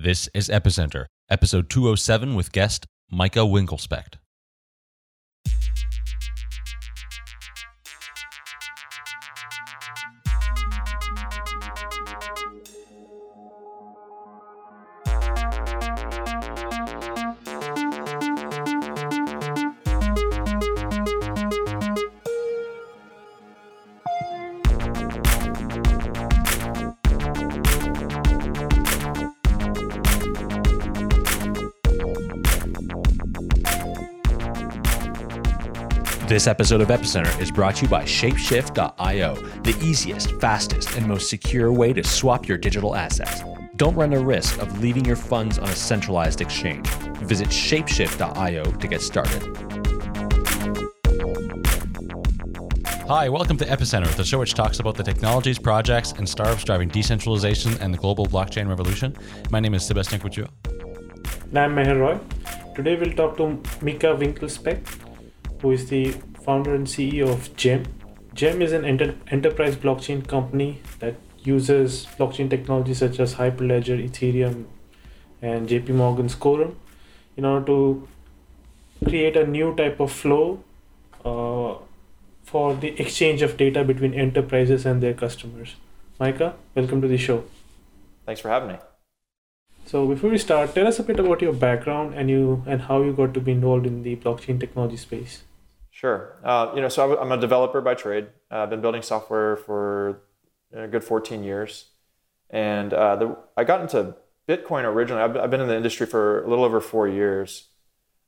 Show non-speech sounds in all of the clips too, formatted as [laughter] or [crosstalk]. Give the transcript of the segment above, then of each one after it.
This is Epicenter, episode 207 with guest Micah Winkelspecht. This episode of Epicenter is brought to you by Shapeshift.io, the easiest, fastest, and most secure way to swap your digital assets. Don't run the risk of leaving your funds on a centralized exchange. Visit Shapeshift.io to get started. Hi, welcome to Epicenter, the show which talks about the technologies, projects, and startups driving decentralization and the global blockchain revolution. My name is Sebastien Couture. And I'm Meher Roy. Today we'll talk to Micah Winkelspecht, who is the founder and CEO of Gem. Gem is an enter- enterprise blockchain company that uses blockchain technology such as Hyperledger, Ethereum, and JP Morgan's Quorum in order to create a new type of flow uh, for the exchange of data between enterprises and their customers. Micah, welcome to the show. Thanks for having me. So before we start, tell us a bit about your background and you and how you got to be involved in the blockchain technology space. Sure. Uh, you know, so I'm a developer by trade. Uh, I've been building software for a good 14 years, and uh, the, I got into Bitcoin originally. I've, I've, been in the industry for a little over four years.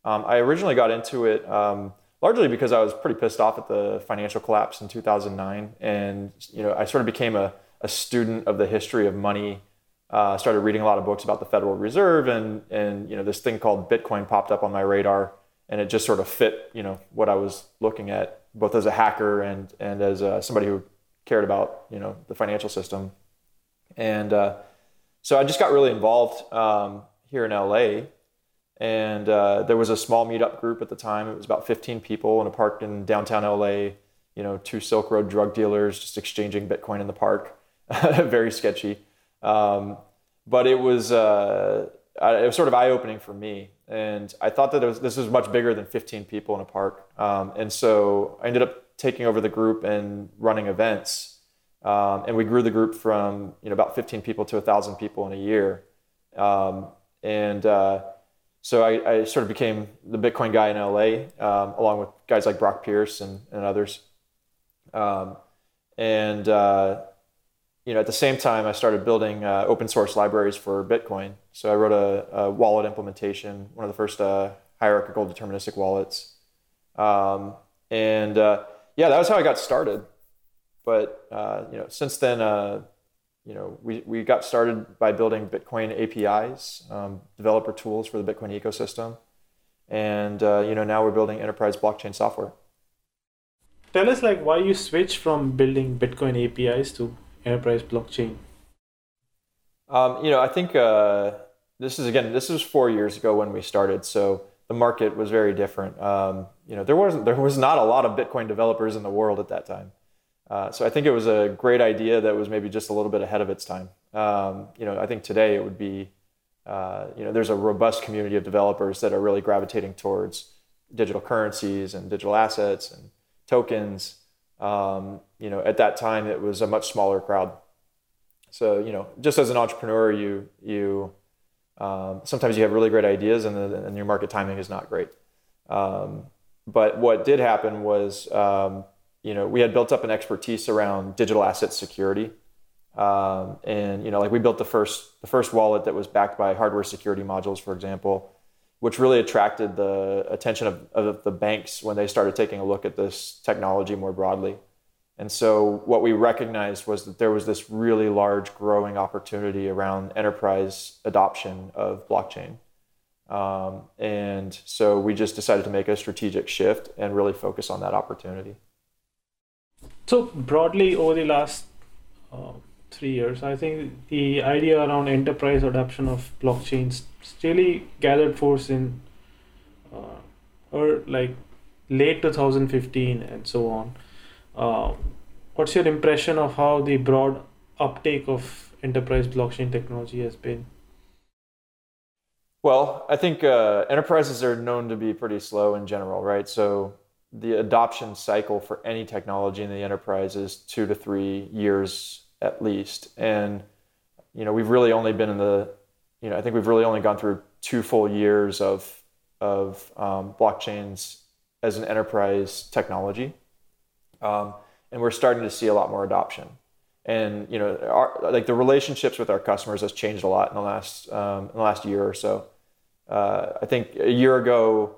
Um, I originally got into it um, largely because I was pretty pissed off at the financial collapse in 2009, and you know, I sort of became a, a student of the history of money. Uh, started reading a lot of books about the Federal Reserve, and and you know, this thing called Bitcoin popped up on my radar and it just sort of fit, you know, what I was looking at, both as a hacker and and as uh, somebody who cared about, you know, the financial system. And uh, so I just got really involved um, here in LA, and uh, there was a small meetup group at the time. It was about 15 people in a park in downtown LA. You know, two Silk Road drug dealers just exchanging Bitcoin in the park. [laughs] Very sketchy, um, but it was uh, it was sort of eye opening for me and I thought that was, this was much bigger than 15 people in a park. Um, and so I ended up taking over the group and running events. Um, and we grew the group from you know about 15 people to 1,000 people in a year. Um, and uh, so I, I, sort of became the Bitcoin guy in LA, um, along with guys like Brock Pierce and, and others. Um, and uh, you know, at the same time, I started building uh, open source libraries for Bitcoin. So I wrote a, a wallet implementation, one of the first uh, hierarchical deterministic wallets. Um, and uh, yeah, that was how I got started. But uh, you know, since then, uh, you know, we, we got started by building Bitcoin APIs, um, developer tools for the Bitcoin ecosystem, and uh, you know, now we're building enterprise blockchain software. Tell us like why you switched from building Bitcoin APIs to enterprise blockchain? Um, you know, I think uh, this is again, this was four years ago when we started, so the market was very different. Um, you know, there wasn't there was not a lot of Bitcoin developers in the world at that time. Uh, so I think it was a great idea that was maybe just a little bit ahead of its time. Um, you know, I think today it would be, uh, you know, there's a robust community of developers that are really gravitating towards digital currencies and digital assets and tokens um, you know, at that time it was a much smaller crowd. So you know, just as an entrepreneur, you you um, sometimes you have really great ideas and, the, and your market timing is not great. Um, but what did happen was, um, you know, we had built up an expertise around digital asset security. Um, and you know, like we built the first the first wallet that was backed by hardware security modules, for example which really attracted the attention of, of the banks when they started taking a look at this technology more broadly. And so, what we recognized was that there was this really large growing opportunity around enterprise adoption of blockchain. Um, and so, we just decided to make a strategic shift and really focus on that opportunity. So, broadly, over the last uh, three years, I think the idea around enterprise adoption of blockchains really gathered force in uh, or like late 2015 and so on. Uh, what's your impression of how the broad uptake of enterprise blockchain technology has been? Well, I think uh, enterprises are known to be pretty slow in general, right? So the adoption cycle for any technology in the enterprise is two to three years at least, and you know we've really only been in the, you know, I think we've really only gone through two full years of of um, blockchains as an enterprise technology, um, and we're starting to see a lot more adoption. And you know our, like the relationships with our customers has changed a lot in the last um, in the last year or so. Uh, i think a year ago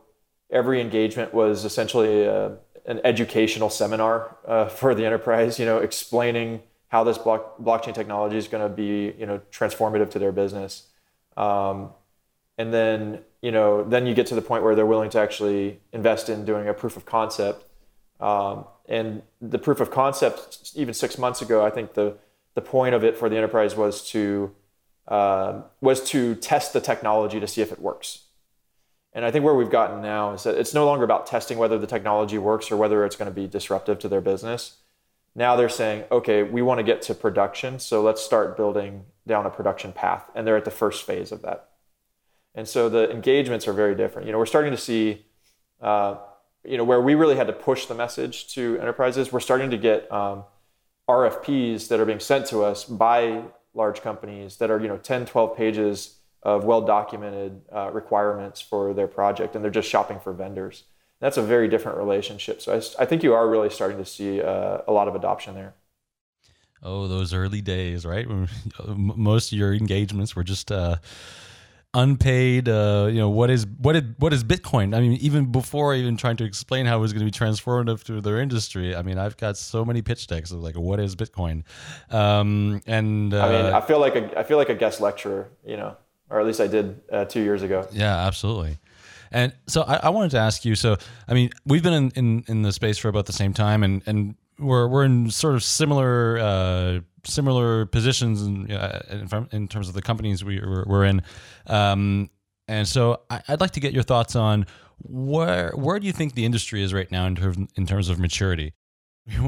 every engagement was essentially a, uh, an educational seminar uh, [laughs] for the enterprise you know explaining how this block, blockchain technology is going to be you know transformative to their business. Um, and then you know then you get to the point where they're willing to actually invest in doing a proof of concept um, and the proof of concept, even six months ago, I think the the point of it for the enterprise was to uh, was to test the technology to see if it works. And I think where we've gotten now is that it's no longer about testing whether the technology works or whether it's going to be disruptive to their business. Now they're saying, okay, we want to get to production, so let's start building down a production path. And they're at the first phase of that. And so the engagements are very different. You know, we're starting to see uh, you know, where we really had to push the message to enterprises, we're starting to get um, RFPs that are being sent to us by large companies that are, you know, 10, 12 pages of well documented uh, requirements for their project, and they're just shopping for vendors. That's a very different relationship. So I, I think you are really starting to see uh, a lot of adoption there. Oh, those early days, right? [laughs] Most of your engagements were just uh, unpaid uh, you know what is what is what is bitcoin? I mean even before even trying to explain how it was going to be transformative to their industry i mean i've got so many pitch decks of like what is bitcoin? Um, and uh, i mean i feel like a i feel like a guest lecturer you know or at least i did uh, two years ago. Yeah absolutely. And so I, I, wanted to ask you so i mean we've been in, in in the space for about the same time and and we're we're in sort of similar uh, similar positions in, uh, in, terms of the companies we, we're, in. Um, and so I, would like to get your thoughts on where where do you think the industry is right now in, terms in terms of maturity? [laughs]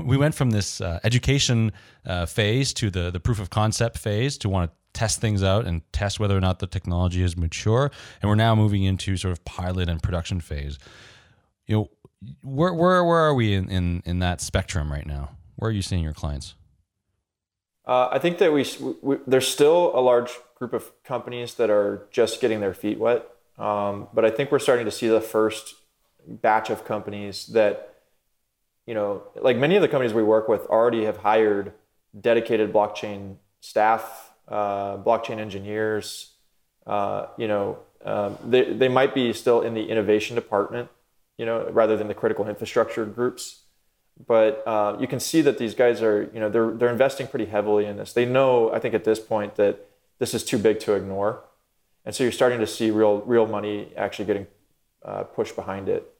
We went from this uh, education uh, phase to the the proof of concept phase to want to test things out and test whether or not the technology is mature, and we're now moving into sort of pilot and production phase. You know, where where where are we in in, in that spectrum right now? Where are you seeing your clients? Uh, I think that we, we, there's still a large group of companies that are just getting their feet wet, um, but I think we're starting to see the first batch of companies that, you know, like many of the companies we work with already have hired dedicated blockchain staff, uh, blockchain engineers. Uh, you know, um, they they might be still in the innovation department, you know, rather than the critical infrastructure groups. But uh, you can see that these guys are you know they're they're investing pretty heavily in this. They know i think at this point that this is too big to ignore. And so you're starting to see real real money actually getting uh, pushed behind it.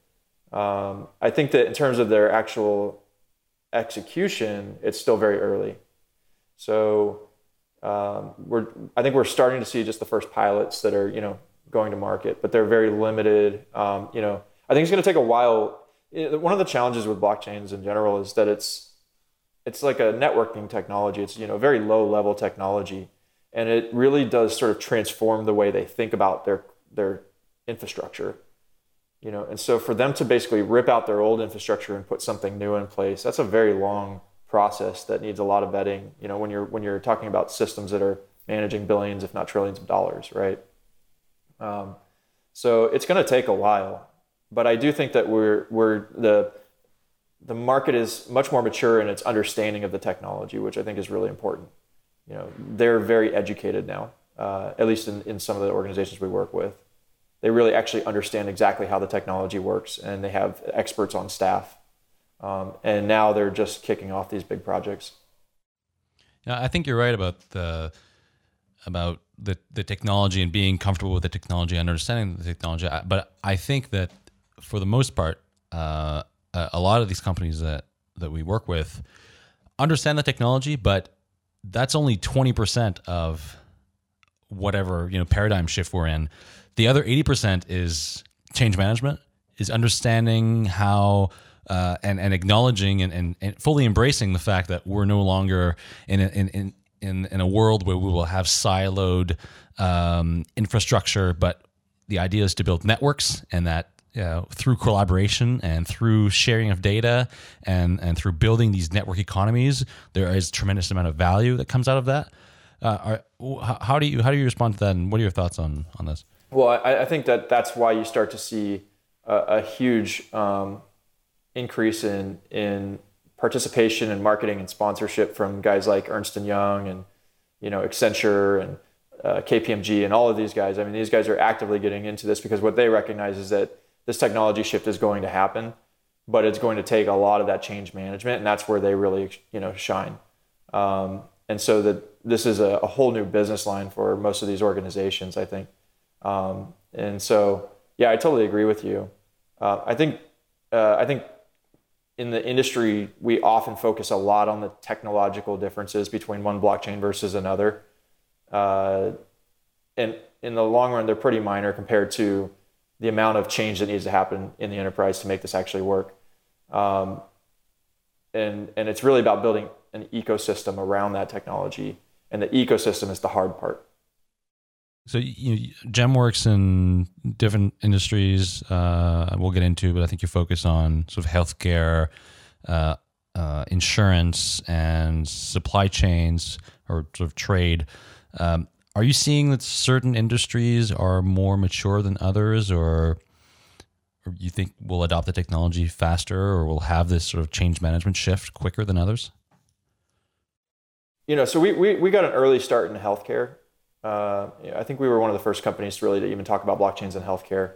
Um, i think that in terms of their actual execution it's still very early. So um, we're i think we're starting to see just the first pilots that are you know going to market but they're very limited. Um, you know i think it's going to take a while one of the challenges with blockchains in general is that it's it's like a networking technology. It's you know very low level technology, and it really does sort of transform the way they think about their their infrastructure. You know, and so for them to basically rip out their old infrastructure and put something new in place, that's a very long process that needs a lot of vetting. You know, when you're when you're talking about systems that are managing billions, if not trillions of dollars, right? Um, so it's going to take a while but I do think that we're we're the the market is much more mature in its understanding of the technology, which I think is really important. You know, they're very educated now, uh, at least in, in some of the organizations we work with. They really actually understand exactly how the technology works, and they have experts on staff. Um, and now they're just kicking off these big projects. Yeah, I think you're right about the about the the technology and being comfortable with the technology and understanding the technology. But I think that for the most part, uh, a lot of these companies that that we work with understand the technology, but that's only twenty percent of whatever you know paradigm shift we're in. The other eighty percent is change management, is understanding how uh, and and acknowledging and, and, and, fully embracing the fact that we're no longer in a, in, in in a world where we will have siloed um, infrastructure, but the idea is to build networks, and that uh, through collaboration and through sharing of data and and through building these network economies, there is tremendous amount of value that comes out of that. Uh, are, how do you how do you respond to that, and what are your thoughts on on this? Well, I, I think that that's why you start to see a, a huge um, increase in in participation in marketing and sponsorship from guys like Ernst and Young and you know Accenture and uh, KPMG and all of these guys. I mean, these guys are actively getting into this because what they recognize is that this technology shift is going to happen, but it's going to take a lot of that change management, and that's where they really you know shine. Um, and so that this is a, a, whole new business line for most of these organizations, I think. Um, and so, yeah, I totally agree with you. Uh, I think uh, I think in the industry we often focus a lot on the technological differences between one blockchain versus another, uh, and in the long run, they're pretty minor compared to the amount of change that needs to happen in the enterprise to make this actually work. Um, and and it's really about building an ecosystem around that technology, and the ecosystem is the hard part. So you know, Gem works in different industries. Uh, we'll get into, but I think you focus on sort of healthcare, uh, uh, insurance, and supply chains or sort of trade. Um, are you seeing that certain industries are more mature than others, or, or you think will adopt the technology faster, or will have this sort of change management shift quicker than others? You know, so we, we, we got an early start in healthcare. Uh, I think we were one of the first companies to really to even talk about blockchains in healthcare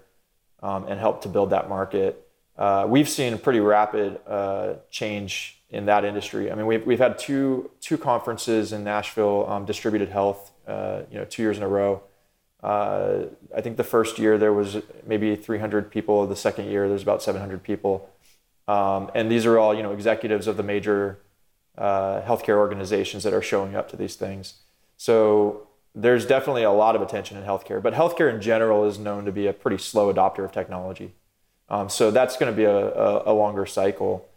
um, and help to build that market. Uh, we've seen pretty rapid uh, change in that industry. I mean, we've, we've had two two conferences in Nashville, um, distributed health uh, you know, two years in a row. Uh, I think the first year there was maybe 300 people. The second year there's about 700 people, um, and these are all you know executives of the major uh, healthcare organizations that are showing up to these things. So there's definitely a lot of attention in healthcare, but healthcare in general is known to be a pretty slow adopter of technology. Um, so that's going to be a, a, a, longer cycle.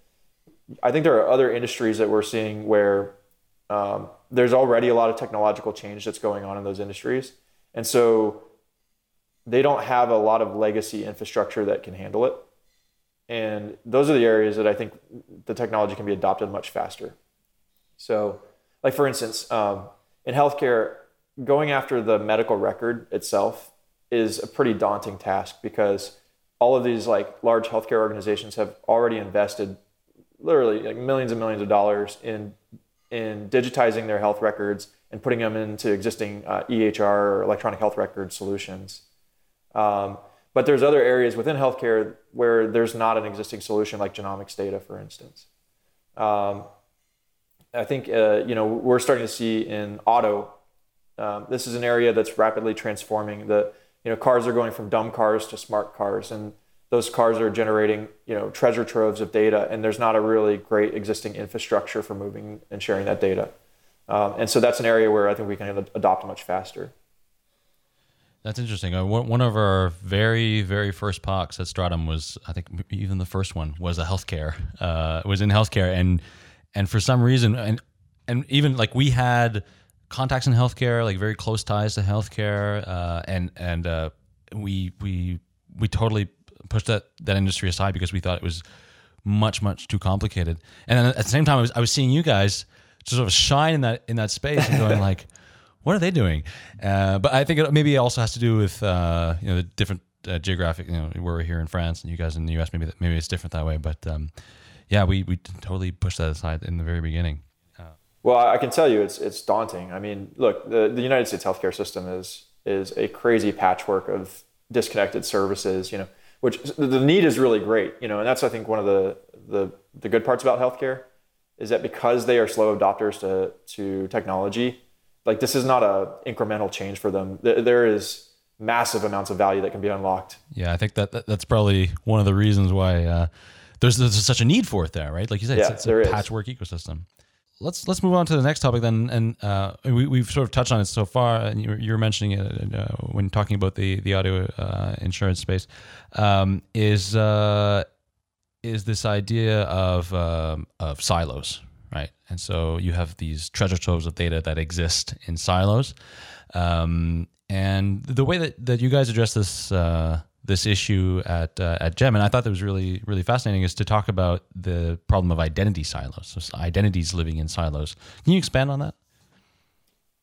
I think there are other industries that we're seeing where um, there's already a lot of technological change that's going on in those industries. And so they don't have a lot of legacy infrastructure that can handle it. And those are the areas that I think the technology can be adopted much faster. So, like for instance, um, in healthcare, going after the medical record itself is a pretty daunting task because all of these like large healthcare organizations have already invested literally like millions and millions of dollars in in digitizing their health records and putting them into existing uh, EHR or electronic health record solutions. Um, but there's other areas within healthcare where there's not an existing solution, like genomics data, for instance. Um, I think uh, you know we're starting to see in auto. Um, this is an area that's rapidly transforming. The you know cars are going from dumb cars to smart cars, and those cars are generating you know treasure troves of data and there's not a really great existing infrastructure for moving and sharing that data um, and so that's an area where i think we can adopt much faster that's interesting. Uh, one of our very, very first POCs at Stratumn was, I think, even the first one was a healthcare. Uh, was in healthcare, and and for some reason, and and even like we had contacts in healthcare, like very close ties to healthcare, uh, and and uh, we we we totally pushed that that industry aside because we thought it was much much too complicated. And then at the same time, I was I was seeing you guys sort of shine in that in that space and going [laughs] like, what are they doing? Uh, but I think it maybe it also has to do with uh, you know the different uh, geographic. You know, where we're here in France and you guys in the U.S. Maybe that, maybe it's different that way. But um, yeah, we we totally pushed that aside in the very beginning. Uh, well, I can tell you, it's it's daunting. I mean, look, the, the United States healthcare system is is a crazy patchwork of disconnected services. You know, which the need is really great, you know, and that's I think one of the the, the good parts about healthcare is that because they are slow adopters to to technology, like this is not a incremental change for them. There is massive amounts of value that can be unlocked. Yeah, I think that, that that's probably one of the reasons why uh, there's, there's such a need for it there, right? Like you said, yeah, it's, it's a patchwork is. ecosystem let's let's move on to the next topic then, and uh, we we've sort of touched on it so far, and you, you were mentioning it uh, when talking about the the auto uh, insurance space. Um, is uh, is this idea of um, of silos, right? And so you have these treasure troves of data that exist in silos, um, And the way that, that you guys address this uh, this issue at uh, at Gem, and I thought that was really really fascinating, is to talk about the problem of identity silos, so identities living in silos. Can you expand on that?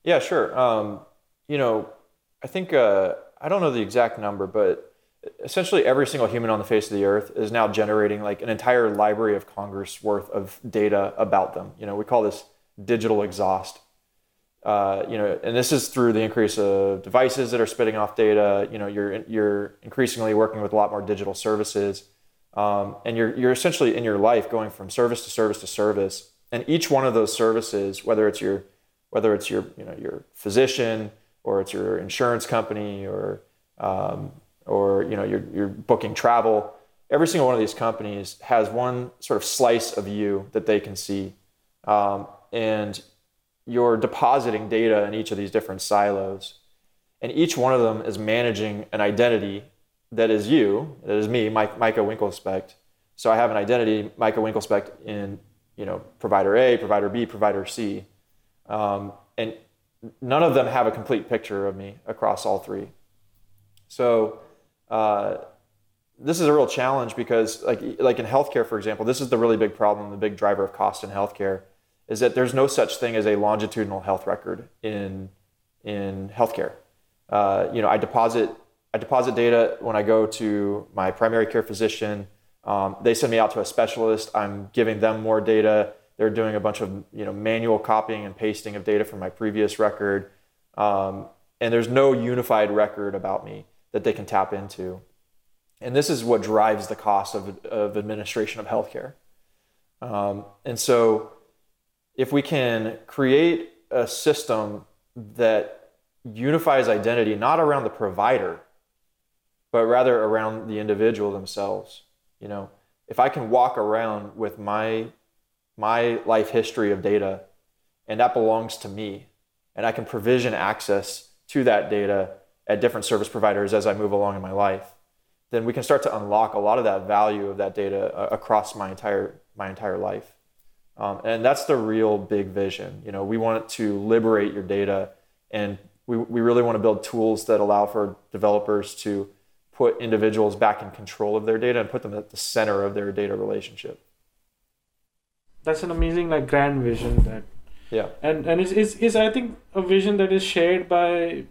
Yeah, sure. Um, you know, I think uh, I don't know the exact number, but essentially every single human on the face of the earth is now generating like an entire library of Congress worth of data about them. You know, we call this digital exhaust. Uh, you know, and this is through the increase of devices that are spitting off data. You know, you're you're increasingly working with a lot more digital services, um, and you're you're essentially in your life going from service to service to service. And each one of those services, whether it's your whether it's your you know your physician or it's your insurance company or um, or you know you're, you're booking travel every single one of these companies has one sort of slice of you that they can see um, and you're depositing data in each of these different silos. And each one of them is managing an identity that is you that is me mike, micah winkelspecht so i have an identity micah winkelspecht in you know provider a provider b provider c. Um, and none of them have a complete picture of me across all three. So uh, this is a real challenge because like like in healthcare for example this is the really big problem the big driver of cost in healthcare is that there's no such thing as a longitudinal health record in in healthcare. Uh, you know i deposit i deposit data when i go to my primary care physician. Um, they send me out to a specialist. I'm giving them more data. They're doing a bunch of you know manual copying and pasting of data from my previous record. Um, and there's no unified record about me that they can tap into. And this is what drives the cost of, of administration of healthcare. Um, and so, if we can create a system that unifies identity not around the provider, but rather around the individual themselves, you know, if I can walk around with my my life history of data, and that belongs to me, and I can provision access to that data at different service providers as I move along in my life, then we can start to unlock a lot of that value of that data uh, across my entire my entire life. Um, and that's the real big vision. You know, we want to liberate your data, and we, we really want to build tools that allow for developers to put individuals back in control of their data and put them at the center of their data relationship. That's an amazing, like, grand vision that. Yeah. And and is is is I think a vision that is shared by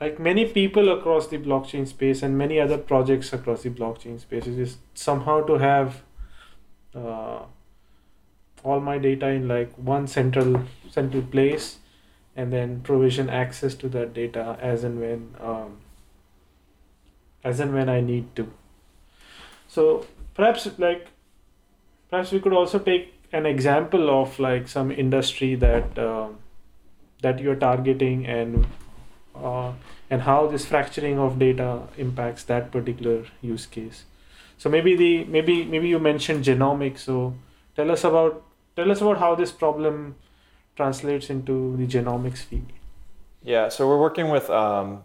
like many people across the blockchain space and many other projects across the blockchain space is somehow to have uh, all my data in like one central central place and then provision access to that data as and when um, as and when I need to. So perhaps like perhaps we could also take an example of like some industry that uh, that you're targeting and uh, and how this fracturing of data impacts that particular use case. So maybe the maybe maybe you mentioned genomics. So tell us about tell us about how this problem translates into the genomics field. Yeah, so we're working with, um,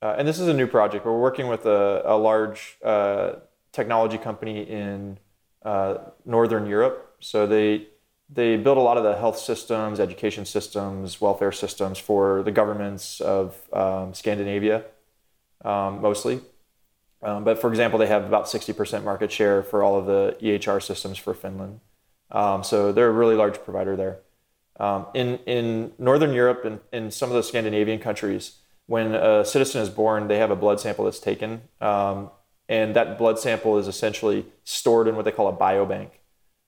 uh, and this is a new project. We're working with a, a large uh, technology company in uh, Northern Europe. So they they build a lot of the health systems, education systems, welfare systems for the governments of um, Scandinavia, um, mostly. Um, but for example, they have about 60% market share for all of the EHR systems for Finland. Um, so they're a really large provider there. Um, in, in Northern Europe and in some of the Scandinavian countries, when a citizen is born, they have a blood sample that's taken. Um, and that blood sample is essentially stored in what they call a biobank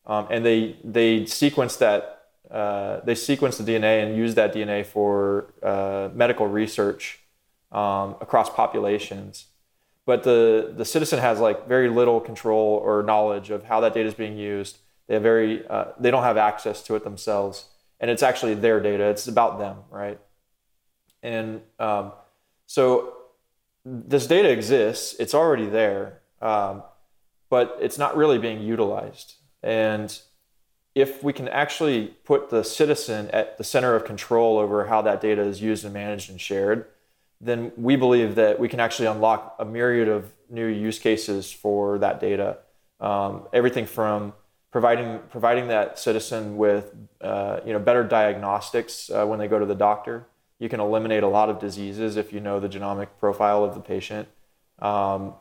um, and they they sequence that uh, they sequence the DNA and use that DNA for uh, medical research um, across populations. But the the citizen has like very little control or knowledge of how that data is being used. They have very uh, they don't have access to it themselves, and it's actually their data. It's about them, right? And um, so this data exists. It's already there, um, but it's not really being utilized. And if we can actually put the citizen at the center of control over how that data is used and managed and shared, then we believe that we can actually unlock a myriad of new use cases for that data. Um, everything from providing providing that citizen with uh, you know better diagnostics uh, when they go to the doctor, You can eliminate a lot of diseases if you know the genomic profile of the patient. Um,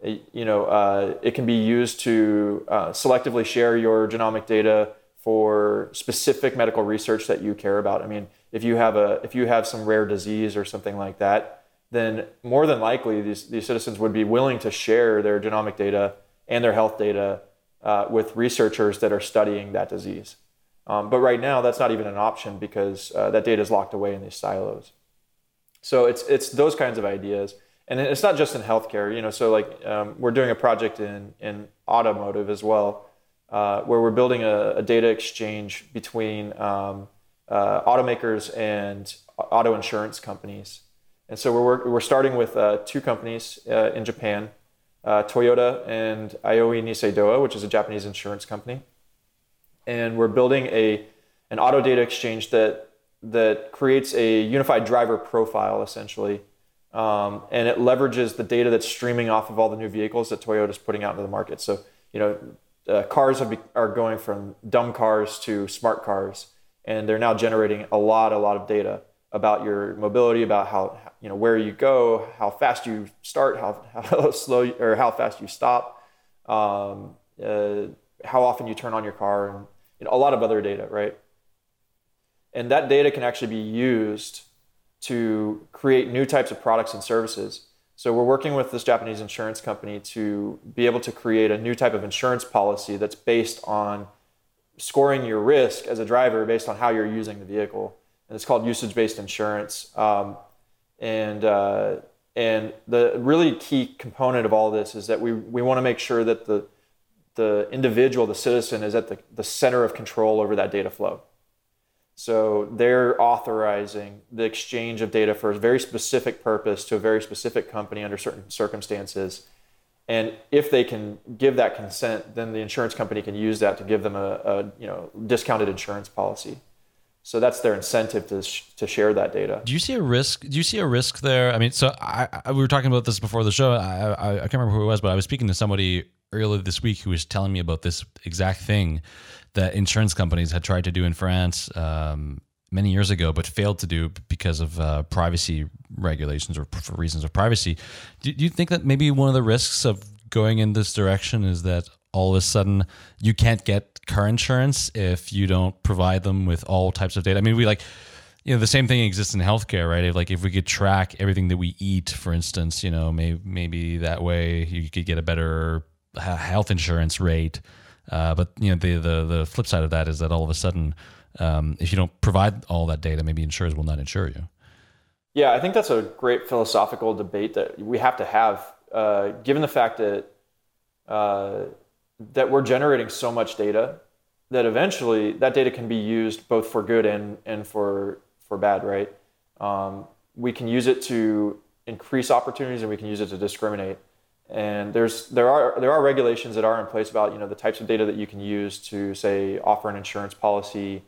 it, you know, uh, it can be used to uh, selectively share your genomic data for specific medical research that you care about. I mean, if you have a if you have some rare disease or something like that, then more than likely these, these citizens would be willing to share their genomic data and their health data uh, with researchers that are studying that disease. Um, but right now, that's not even an option because uh, that data is locked away in these silos. So it's it's those kinds of ideas, and it's not just in healthcare. You know, so like um, we're doing a project in in automotive as well, uh, where we're building a, a data exchange between um, uh, automakers and auto insurance companies. And so we're, we're starting with uh, two companies uh, in Japan, uh, Toyota and Aioi Nissay Dowa, which is a Japanese insurance company. And we're building a, an auto data exchange that, that creates a unified driver profile, essentially. Um, and it leverages the data that's streaming off of all the new vehicles that Toyota is putting out into the market. So, you know, uh, cars be, are going from dumb cars to smart cars, and they're now generating a lot, a lot of data about your mobility, about how you know where you go, how fast you start, how, how [laughs] slow or how fast you stop, um, uh, how often you turn on your car, and you know, a lot of other data, right? And that data can actually be used to create new types of products and services so we're working with this Japanese insurance company to be able to create a new type of insurance policy that's based on scoring your risk as a driver based on how you're using the vehicle, and it's called usage-based insurance. Um, and uh, and the really key component of all this is that we we want to make sure that the the individual, the citizen, is at the, the center of control over that data flow. So they're authorizing the exchange of data for a very specific purpose to a very specific company under certain circumstances. And if they can give that consent, then the insurance company can use that to give them a, a you know discounted insurance policy. So that's their incentive to, sh- to share that data. Do you see a risk? Do you see a risk there? I mean, so I, I we were talking about this before the show. I, I, I can't remember who it was, but I was speaking to somebody earlier this week who was telling me about this exact thing that insurance companies had tried to do in France um, many years ago, but failed to do because of uh, privacy regulations or for reasons of privacy. Do, do you think that maybe one of the risks of going in this direction is that all of a sudden you can't get car insurance if you don't provide them with all types of data? I mean, we like you know the same thing exists in healthcare right if, like if we could track everything that we eat for instance you know maybe maybe that way you could get a better health insurance rate uh, but you know, the, the the flip side of that is that all of a sudden, um, if you don't provide all that data, maybe insurers will not insure you. Yeah, I think that's a great philosophical debate that we have to have, uh, given the fact that uh, that we're generating so much data that eventually that data can be used both for good and and for for bad, right? Um, we can use it to increase opportunities, and we can use it to discriminate and there's there are there are regulations that are in place about you know the types of data that you can use to say offer an insurance policy.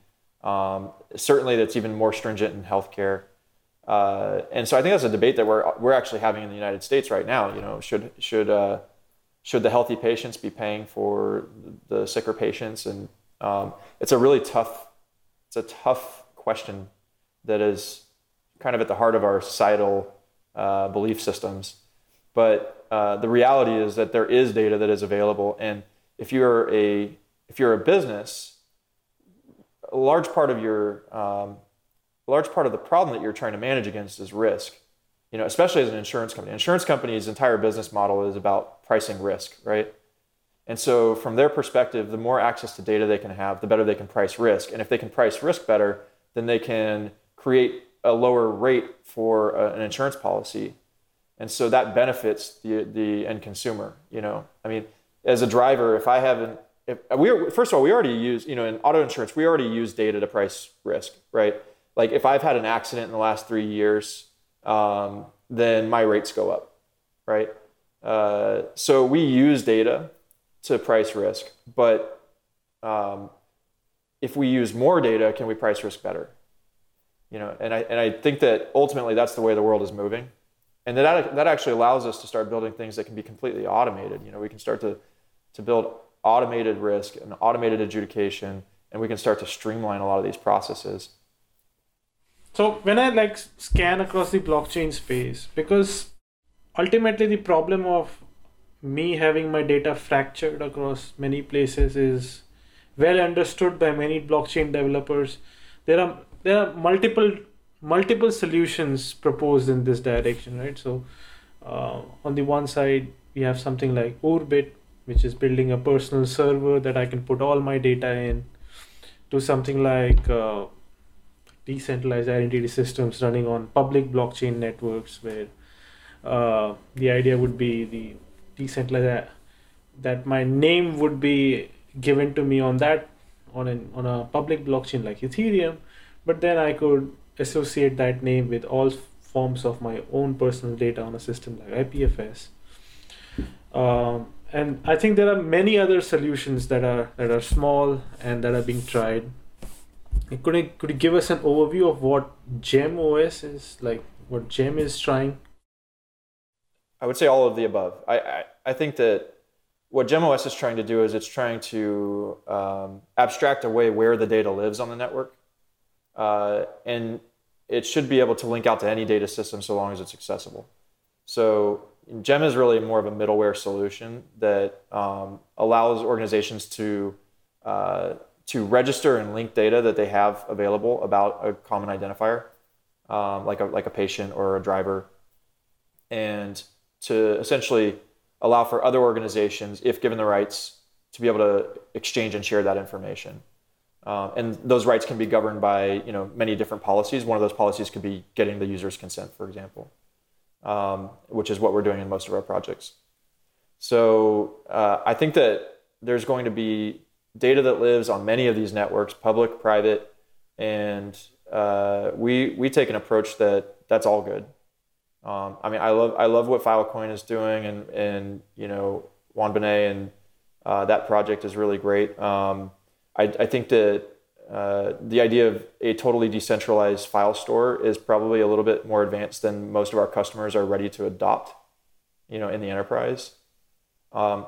Um, certainly, that's even more stringent in healthcare. Uh, and so I think that's a debate that we're we're actually having in the United States right now. You know, should should uh, should the healthy patients be paying for the sicker patients? And um, it's a really tough it's a tough question that is kind of at the heart of our societal uh, belief systems. But uh, the reality is that there is data that is available, and if you're a if you're a business, a large part of your um, a large part of the problem that you're trying to manage against is risk. You know, especially as an insurance company. An insurance company's entire business model is about pricing risk, right? And so, from their perspective, the more access to data they can have, the better they can price risk. And if they can price risk better, then they can create a lower rate for a, an insurance policy and so that benefits the the end consumer. You know, I mean, as a driver, if I haven't, if we are, first of all, we already use, you know, in auto insurance, we already use data to price risk, right? Like if I've had an accident in the last three years, um, then my rates go up, right? Uh, so we use data to price risk, but um, if we use more data, can we price risk better? You know, and I and I think that ultimately that's the way the world is moving and that that actually allows us to start building things that can be completely automated. You know, we can start to to build automated risk and automated adjudication, and we can start to streamline a lot of these processes. So when I like scan across the blockchain space, because ultimately the problem of me having my data fractured across many places is well understood by many blockchain developers. There are there are multiple multiple solutions proposed in this direction, right? So uh, on the one side, we have something like Urbit, which is building a personal server that I can put all my data in, to something like uh, decentralized identity systems running on public blockchain networks, where uh, the idea would be the decentralized that my name would be given to me on that on an on a public blockchain like Ethereum, but then I could associate that name with all forms of my own personal data on a system like IPFS. Um, and I think there are many other solutions that are that are small and that are being tried. Could you, could you give us an overview of what Gem OS is like? What Gem is trying? I would say all of the above. I, I, I think that what GemOS is trying to do is it's trying to um, abstract away where the data lives on the network. Uh, and it should be able to link out to any data system so long as it's accessible. So Gem is really more of a middleware solution that um, allows organizations to uh, to register and link data that they have available about a common identifier, um, like a like a patient or a driver, and to essentially allow for other organizations, if given the rights, to be able to exchange and share that information. Uh, and those rights can be governed by you know many different policies. One of those policies could be getting the user's consent, for example, um, which is what we're doing in most of our projects. So uh, I think that there's going to be data that lives on many of these networks, public, private, and uh, we we take an approach that that's all good. Um, I mean, I love I love what Filecoin is doing, and and you know Juan Benet and uh, that project is really great. Um, I, I think that uh, the idea of a totally decentralized file store is probably a little bit more advanced than most of our customers are ready to adopt. You know, in the enterprise, um,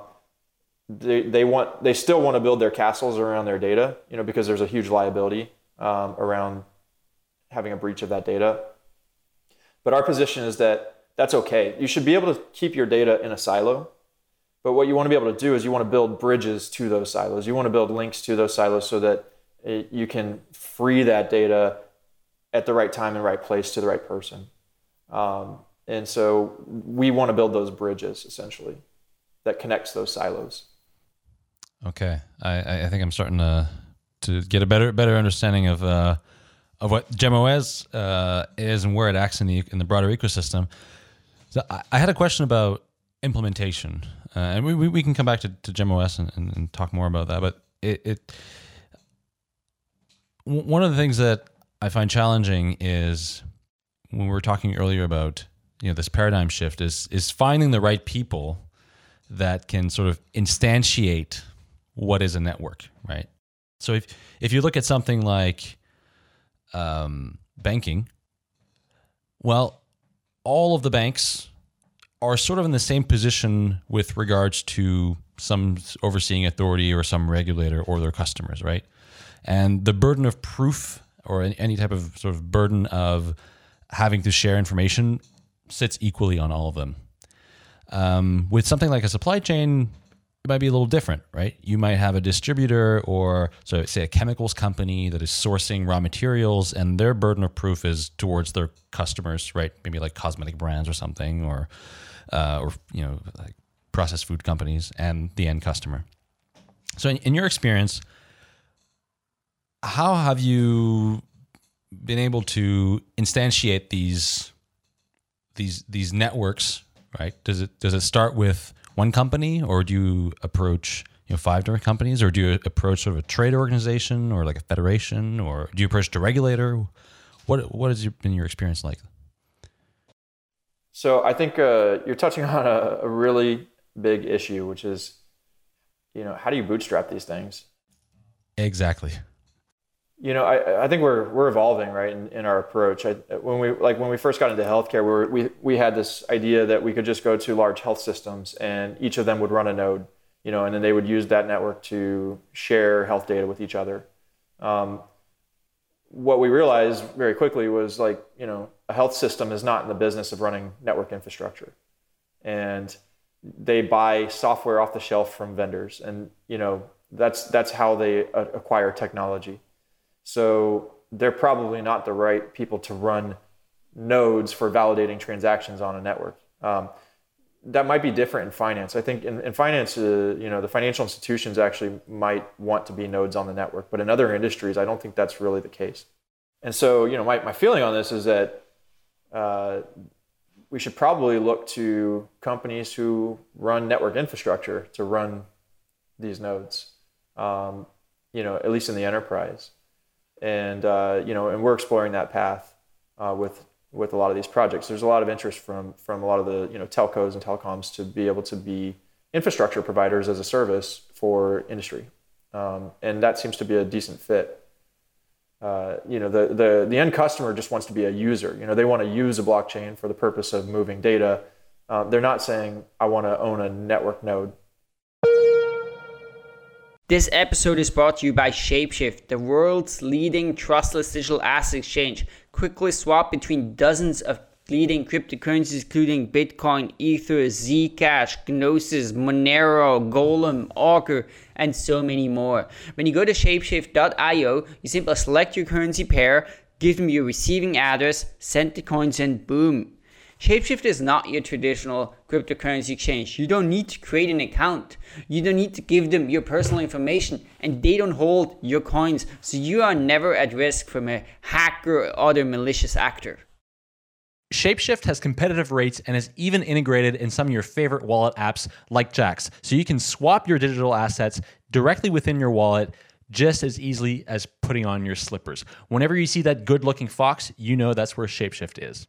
they they want they still want to build their castles around their data. You know, because there's a huge liability um, around having a breach of that data. But our position is that that's okay. You should be able to keep your data in a silo but what you want to be able to do is you want to build bridges to those silos. You want to build links to those silos so that it, you can free that data at the right time and right place to the right person. Um, and so we want to build those bridges essentially that connects those silos. Okay, I, I think I'm starting to to get a better better understanding of uh, of what GemOS uh, is and where it acts in the in the broader ecosystem. So I, I had a question about implementation, uh, and we, we can come back to, to GemOS and, and, and talk more about that. But it, it one of the things that I find challenging is when we were talking earlier about you know this paradigm shift is is finding the right people that can sort of instantiate what is a network, right? So if if you look at something like um, banking, well, all of the banks are sort of in the same position with regards to some overseeing authority or some regulator or their customers, right? And the burden of proof or any type of sort of burden of having to share information sits equally on all of them. Um, with something like a supply chain, it might be a little different, right? You might have a distributor or so say a chemicals company that is sourcing raw materials and their burden of proof is towards their customers, right? Maybe like cosmetic brands or something or uh, or you know like processed food companies and the end customer. So, in, in your experience, how have you been able to instantiate these these these networks? Right? Does it does it start with one company, or do you approach you know five different companies, or do you approach sort of a trade organization, or like a federation, or do you approach the regulator? What what has been your experience like? So I think uh, you're touching [laughs] on a, a, really big issue, which is, you know, how do you bootstrap these things? Exactly. You know, I, I think we're we're evolving right in, in our approach. I, when we like when we first got into healthcare, we, were, we we had this idea that we could just go to large health systems and each of them would run a node, you know, and then they would use that network to share health data with each other. Um, what we realized very quickly was like, you know, a health system is not in the business of running network infrastructure. And they buy software off the shelf from vendors and, you know, that's that's how they acquire technology. So they're probably not the right people to run nodes for validating transactions on a network. Um, that might be different in finance. I think in, in finance, uh, you know, the financial institutions actually might want to be nodes on the network, but in other industries, I don't think that's really the case. And so, you know, my, my feeling on this is that uh, we should probably look to companies who run network infrastructure to run these nodes, um, you know, at least in the enterprise. And, uh, you know, and we're exploring that path uh, with with a lot of these projects. There's a lot of interest from from a lot of the you know telcos and telecoms to be able to be infrastructure providers as a service for industry, um, and that seems to be a decent fit. Uh, you know, the, the the end customer just wants to be a user. You know, they want to use a blockchain for the purpose of moving data. Uh, they're not saying I want to own a network node. This episode is brought to you by Shapeshift, the world's leading trustless digital asset exchange. Quickly swap between dozens of leading cryptocurrencies, including Bitcoin, Ether, Zcash, Gnosis, Monero, Golem, Augur, and so many more. When you go to shapeshift.io, you simply select your currency pair, give them your receiving address, send the coins, and boom Shapeshift is not your traditional cryptocurrency exchange. You don't need to create an account. You don't need to give them your personal information and they don't hold your coins. So you are never at risk from a hacker or other malicious actor. Shapeshift has competitive rates and is even integrated in some of your favorite wallet apps like Jaxx. So you can swap your digital assets directly within your wallet just as easily as putting on your slippers. Whenever you see that good looking fox, you know that's where Shapeshift is.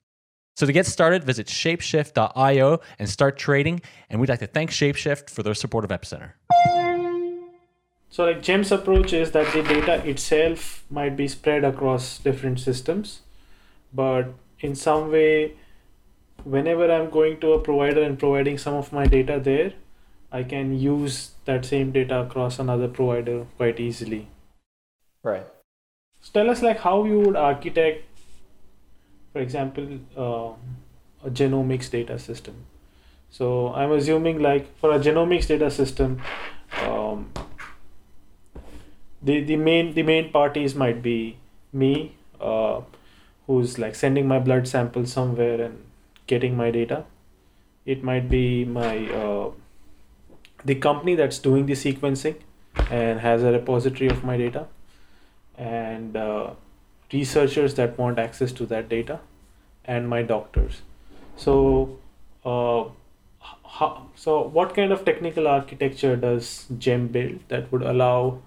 So to get started, visit shapeshift.io and start trading. And we'd like to thank Shapeshift for their support of Epicenter. So like Gem's approach is that the data itself might be spread across different systems, but in some way, whenever I'm going to a provider and providing some of my data there, I can use that same data across another provider quite easily. Right. So tell us like how you would architect for example, uh, a genomics data system. So I'm assuming like for a genomics data system, um, the the main the main parties might be me, uh, who's like sending my blood sample somewhere and getting my data. It might be my uh, the company that's doing the sequencing and has a repository of my data, and uh, researchers that want access to that data and my doctors. So uh, how, so what kind of technical architecture does gem build that would allow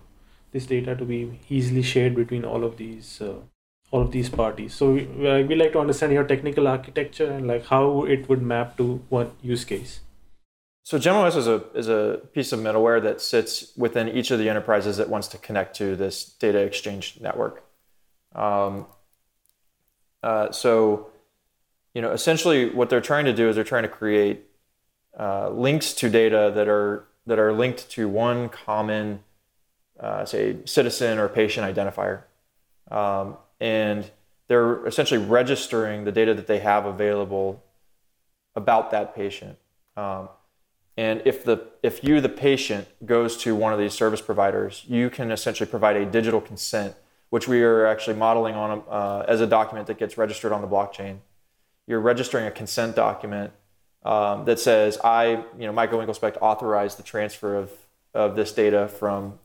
this data to be easily shared between all of these uh, all of these parties? So we, we like to understand your technical architecture and like how it would map to one use case. So GemOS is a is a piece of middleware that sits within each of the enterprises that wants to connect to this data exchange network. Um, uh, so, you know, essentially what they're trying to do is they're trying to create uh, links to data that are that are linked to one common, uh, say, citizen or patient identifier, um, and they're essentially registering the data that they have available about that patient. Um, and if the if you, the patient, goes to one of these service providers, you can essentially provide a digital consent, which we are actually modeling on uh, as a document that gets registered on the blockchain. You're registering a consent document um, that says, "I, you know, Micah Winkelspecht, authorized the transfer of of this data from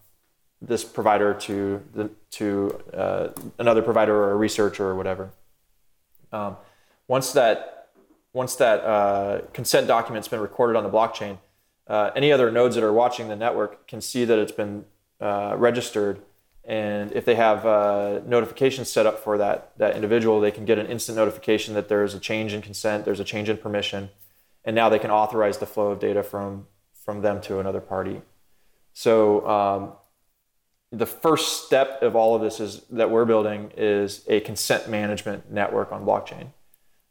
this provider to the to uh, another provider or a researcher or whatever." Um, once that once that uh, consent document's been recorded on the blockchain, uh, any other nodes that are watching the network can see that it's been uh, registered. And if they have notifications set up for that, that individual, they can get an instant notification that there's a change in consent, there's a change in permission, and now they can authorize the flow of data from, from them to another party. So um, the first step of all of this is that we're building is a consent management network on blockchain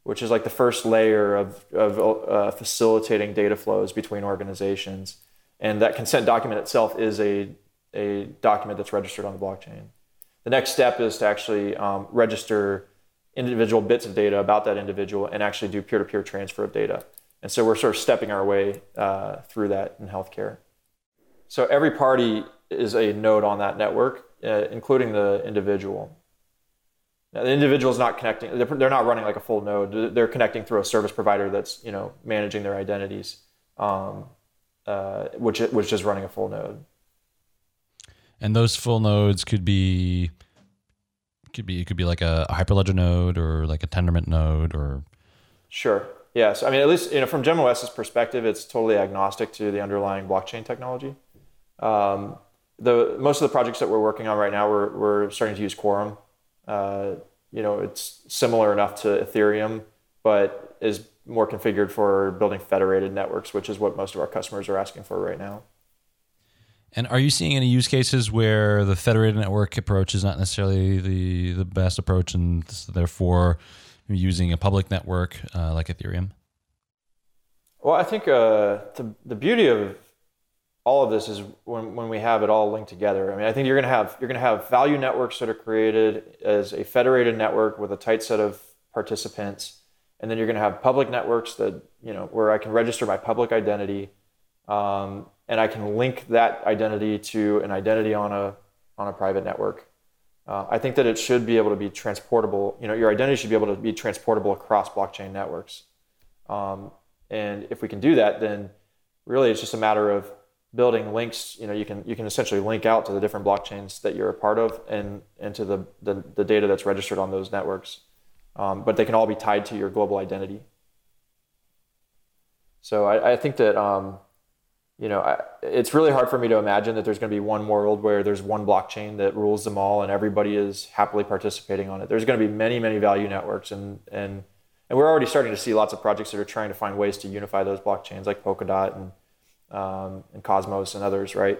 which is like the first layer of, of uh, facilitating data flows between organizations. And that consent document itself is a, a document that's registered on the blockchain. the next step is to actually um, register individual bits of data about that individual and actually do peer-to-peer transfer of data. And so we're sort of stepping our way uh, through that in healthcare. So every party is a node on that network, uh, including the individual. Now, the individual is not connecting; they're not running like a full node. They're connecting through a service provider that's you know managing their identities, um, uh, which which is running a full node. And those full nodes could be could be it could be like a, a hyperledger node or like a tendermint node or sure. Yes. I mean at least you know from gemos's perspective it's totally agnostic to the underlying blockchain technology. Um, the most of the projects that we're working on right now we're, we're starting to use quorum. Uh, you know it's similar enough to ethereum but is more configured for building federated networks which is what most of our customers are asking for right now and are you seeing any use cases where the federated network approach is not necessarily the, the best approach and therefore using a public network uh, like Ethereum? Well, I think uh, the, the beauty of all of this is when, when we have it all linked together. I mean, I think you're going to have you're going to have value networks that are created as a federated network with a tight set of participants, and then you're going to have public networks that you know where I can register my public identity, um, and I can link that identity to an identity on a on a private network. Uh, I think that it should be able to be transportable. You know, your identity should be able to be transportable across blockchain networks. Um, and if we can do that, then really it's just a matter of building links. You know, you can you can essentially link out to the different blockchains that you're a part of and and to the the, the data that's registered on those networks. Um, but they can all be tied to your global identity. So I, I think that um, you know, I, it's really hard for me to imagine that there's going to be one world where there's one blockchain that rules them all and everybody is happily participating on it. There's going to be many, many value networks, and and and we're already starting to see lots of projects that are trying to find ways to unify those blockchains, like Polkadot and um, and Cosmos and others, right?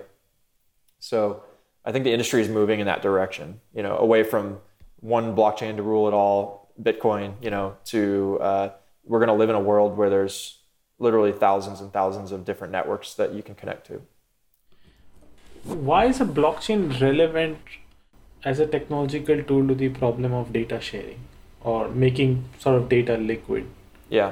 So I think the industry is moving in that direction, you know, away from one blockchain to rule it all, Bitcoin, you know, to uh, we're going to live in a world where there's literally thousands and thousands of different networks that you can connect to. Why is a blockchain relevant as a technological tool to the problem of data sharing or making sort of data liquid? Yeah.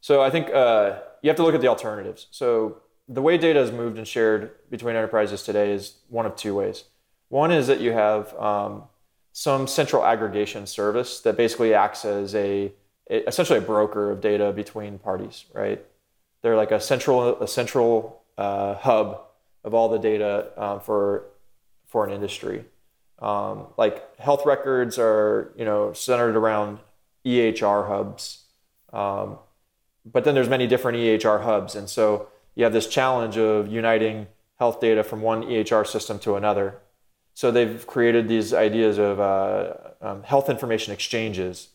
So I think uh, you have to look at the alternatives. So the way data is moved and shared between enterprises today is one of two ways. One is that you have um, some central aggregation service that basically acts as a essentially a broker of data between parties, right? They're like a central a central uh, hub of all the data um, for for an industry. Um, like health records are you know centered around EHR hubs, um, but then there's many different EHR hubs, and so you have this challenge of uniting health data from one EHR system to another. So they've created these ideas of uh, um, health information exchanges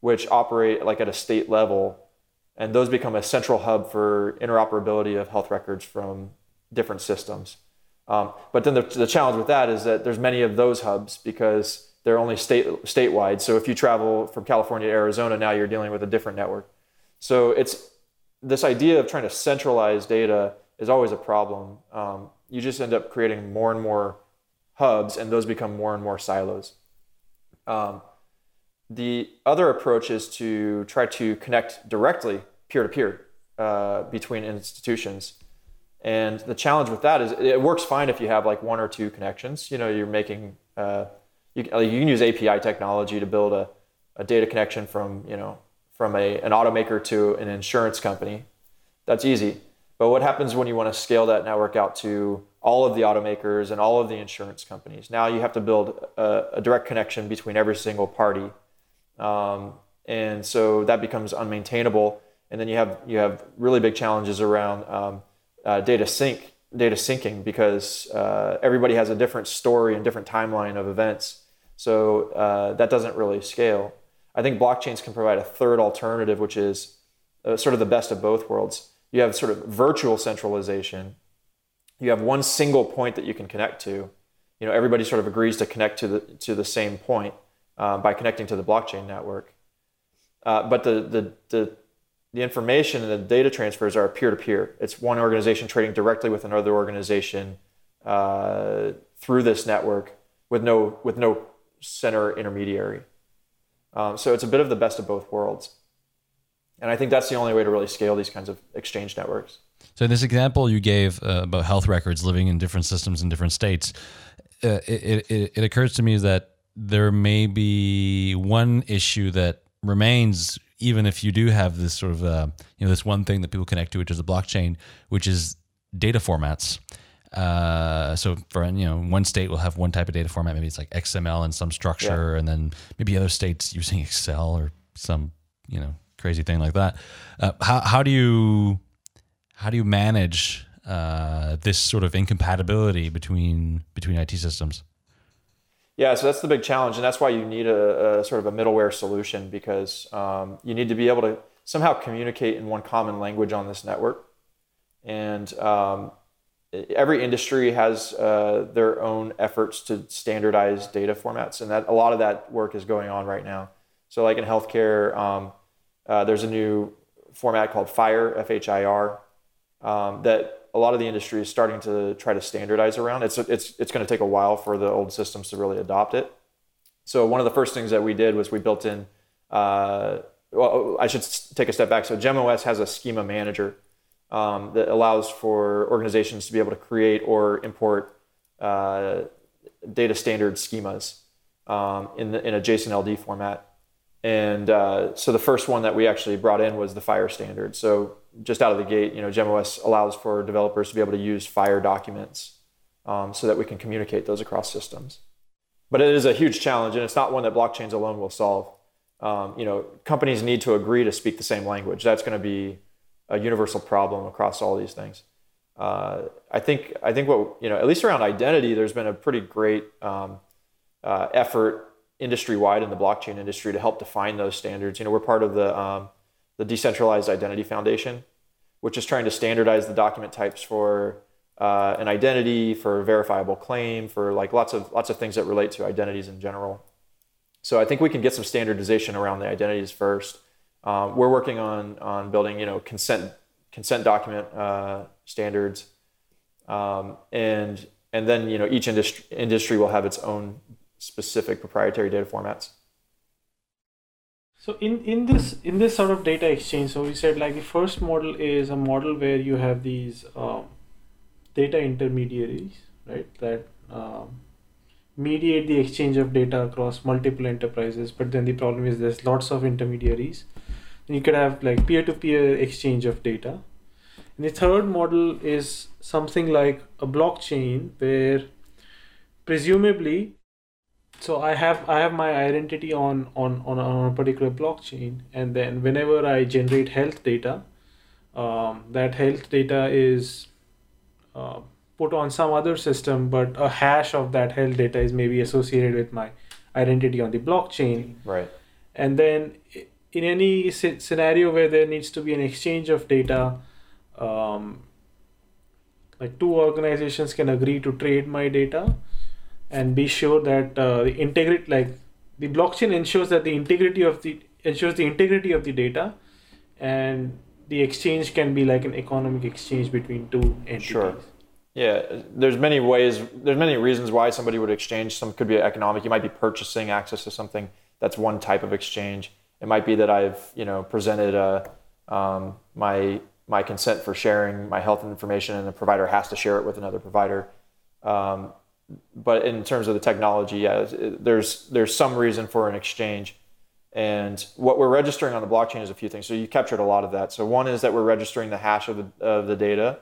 which operate like at a state level, and those become a central hub for interoperability of health records from different systems. Um, but then the, the challenge with that is that there's many of those hubs because they're only state statewide. So if you travel from California to Arizona, now you're dealing with a different network. So it's this idea of trying to centralize data is always a problem. Um, you just end up creating more and more hubs, and those become more and more silos. Um, the other approach is to try to connect directly peer to peer between institutions. And the challenge with that is it works fine if you have like one or two connections. You know, you're making, uh, you, you, can use API technology to build a, a data connection from, you know, from a, an automaker to an insurance company. That's easy. But what happens when you want to scale that network out to all of the automakers and all of the insurance companies? Now you have to build a, a direct connection between every single party um, and so that becomes unmaintainable. And then you have you have really big challenges around um, uh, data sync, data syncing, because uh, everybody has a different story and different timeline of events. So uh, that doesn't really scale. I think blockchains can provide a third alternative, which is uh, sort of the best of both worlds. You have sort of virtual centralization. You have one single point that you can connect to. You know, everybody sort of agrees to connect to the to the same point uh, by connecting to the blockchain network. Uh, but the, the, the, the information and the data transfers are peer to peer. It's one organization trading directly with another organization uh, through this network. with no with no center intermediary. Um, so it's a bit of the best of both worlds, and I think that's the only way to really scale these kinds of exchange networks. So this example you gave uh, about health records living in different systems in different states, uh, it, it, it occurs to me that there may be one issue that remains even if you do have this sort of uh, you know this one thing that people connect to, which is a blockchain, which is data formats. Uh, so for you know one state will have one type of data format, maybe it's like XML and some structure, yeah. and then maybe other states using Excel or some you know crazy thing like that. Uh, how how do you how do you manage uh, this sort of incompatibility between between IT systems? Yeah, so that's the big challenge, and that's why you need a, a sort of a middleware solution because um, you need to be able to somehow communicate in one common language on this network. And um, every industry has uh, their own efforts to standardize data formats, and that a lot of that work is going on right now. So, like in healthcare, um, uh, there's a new format called FHIR, F-H-I-R, um, that a lot of the industry is starting to try to standardize around. It's it's it's going to take a while for the old systems to really adopt it. So one of the first things that we did was we built in. Uh, well, I should take a step back. So GemOS has a schema manager um, that allows for organizations to be able to create or import uh, data standard schemas um, in the, in a JSON LD format. And uh, so the first one that we actually brought in was the FHIR standard. So just out of the gate, you know, GemOS allows for developers to be able to use FHIR documents um, so that we can communicate those across systems. But it is a huge challenge, and it's not one that blockchains alone will solve. Um, you know, companies need to agree to speak the same language. That's going to be a universal problem across all these things. Uh, I think I think what you know, at least around identity, there's been a pretty great um, uh, effort industry wide in the blockchain industry to help define those standards. You know, we're part of the um, the Decentralized Identity Foundation, which is trying to standardize the document types for uh, an identity, for a verifiable claim, for like lots of lots of things that relate to identities in general. So I think we can get some standardization around the identities first. Um, we're working on on building you know consent consent document uh, standards, um, and and then you know each industry industry will have its own specific proprietary data formats. So in, in this in this sort of data exchange, so we said like the first model is a model where you have these um, data intermediaries, right? That um, mediate the exchange of data across multiple enterprises. But then the problem is there's lots of intermediaries. And you could have like peer-to-peer exchange of data. And the third model is something like a blockchain where presumably so i have i have my identity on on on, on a particular blockchain. And then whenever i generate health data um, that health data is uh, put on some other system but a hash of that health data is maybe associated with my identity on the blockchain. Right. And then in any scenario where there needs to be an exchange of data um, like two organizations can agree to trade my data and be sure that uh, the integrity like the blockchain ensures that the integrity of the ensures the integrity of the data and the exchange can be like an economic exchange between two entities. Sure. Yeah there's many ways there's many reasons why somebody would exchange. Some could be economic. You might be purchasing access to something that's one type of exchange. It might be that i've you know presented a, um, my my consent for sharing my health information and the provider has to share it with another provider. Um, but in terms of the technology, yeah, there's there's some reason for an exchange. And what we're registering on the blockchain is a few things. So you captured a lot of that. So one is that we're registering the hash of the, of the data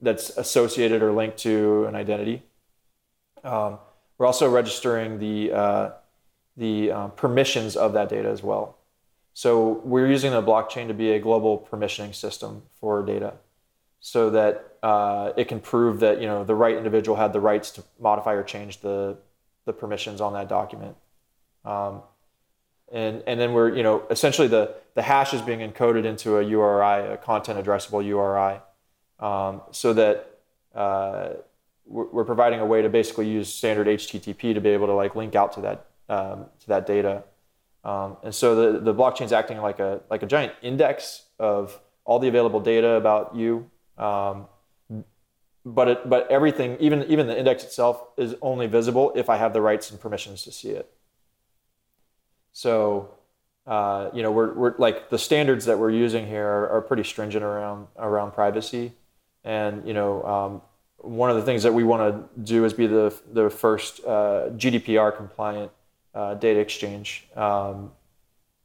that's associated or linked to an identity. Um, we're also registering the uh, the uh, permissions of that data as well. So we're using the blockchain to be a global permissioning system for data so that uh, it can prove that you know the right individual had the rights to modify or change the the permissions on that document. Um, and and then we're you know essentially the the hash is being encoded into a URI, a content addressable URI, um, so that uh, we're, providing a way to basically use standard HTTP to be able to like link out to that um, to that data. Um, and so the the blockchain is acting like a like a giant index of all the available data about you um, but it, but everything, even even the index itself, is only visible if I have the rights and permissions to see it. So, uh, you know, we're, we're like the standards that we're using here are, are pretty stringent around around privacy, and you know, um, one of the things that we want to do is be the the first uh, GDPR compliant uh, data exchange. Um,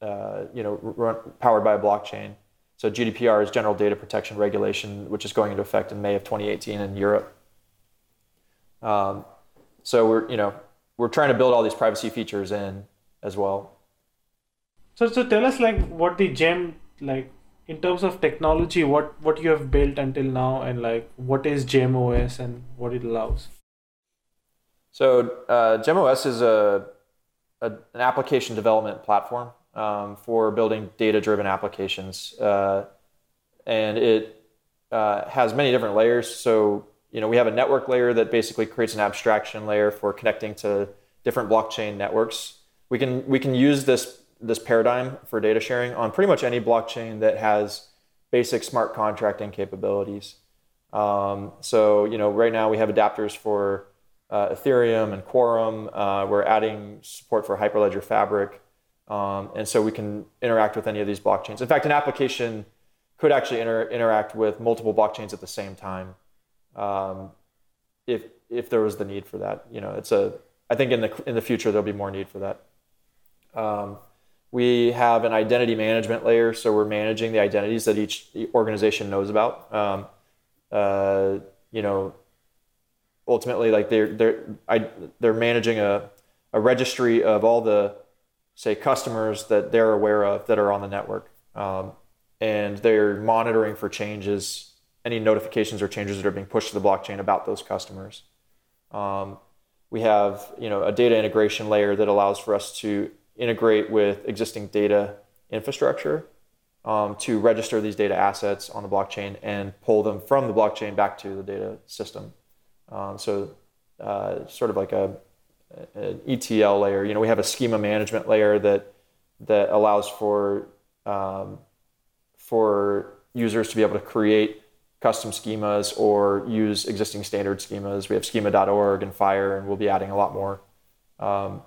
uh, you know, run, powered by a blockchain. So GDPR is General Data Protection Regulation, which is going into effect in May of 2018 in Europe. Um, so we're you know we're trying to build all these privacy features in as well. So so tell us like what the gem like in terms of technology, what what you have built until now, and like what is Gem OS and what it allows. So uh, Gem OS is a, a, an application development platform um, for building data-driven applications, uh, and it uh, has many different layers. So you know we have a network layer that basically creates an abstraction layer for connecting to different blockchain networks. We can we can use this this paradigm for data sharing on pretty much any blockchain that has basic smart contracting capabilities. Um, so, you know, right now we have adapters for uh, Ethereum and Quorum. Uh, we're adding support for Hyperledger Fabric. Um, and so we can interact with any of these blockchains. In fact, an application could actually inter- interact with multiple blockchains at the same time um, if, if there was the need for that. You know, it's a, I think in the, in the future, there'll be more need for that. Um, we have an identity management layer, so we're managing the identities that each organization knows about. Um, uh, you know, ultimately, like they're they're I, they're managing a a registry of all the say customers that they're aware of that are on the network, um, and they're monitoring for changes, any notifications or changes that are being pushed to the blockchain about those customers. Um, we have you know a data integration layer that allows for us to integrate with existing data infrastructure um, to register these data assets on the blockchain and pull them from the blockchain back to the data system. Um, so, uh, sort of like a, an ETL layer. You know, we have a schema management layer that that allows for um, for users to be able to create custom schemas or use existing standard schemas. We have schema.org and FHIR, and we'll be adding a lot more. Um,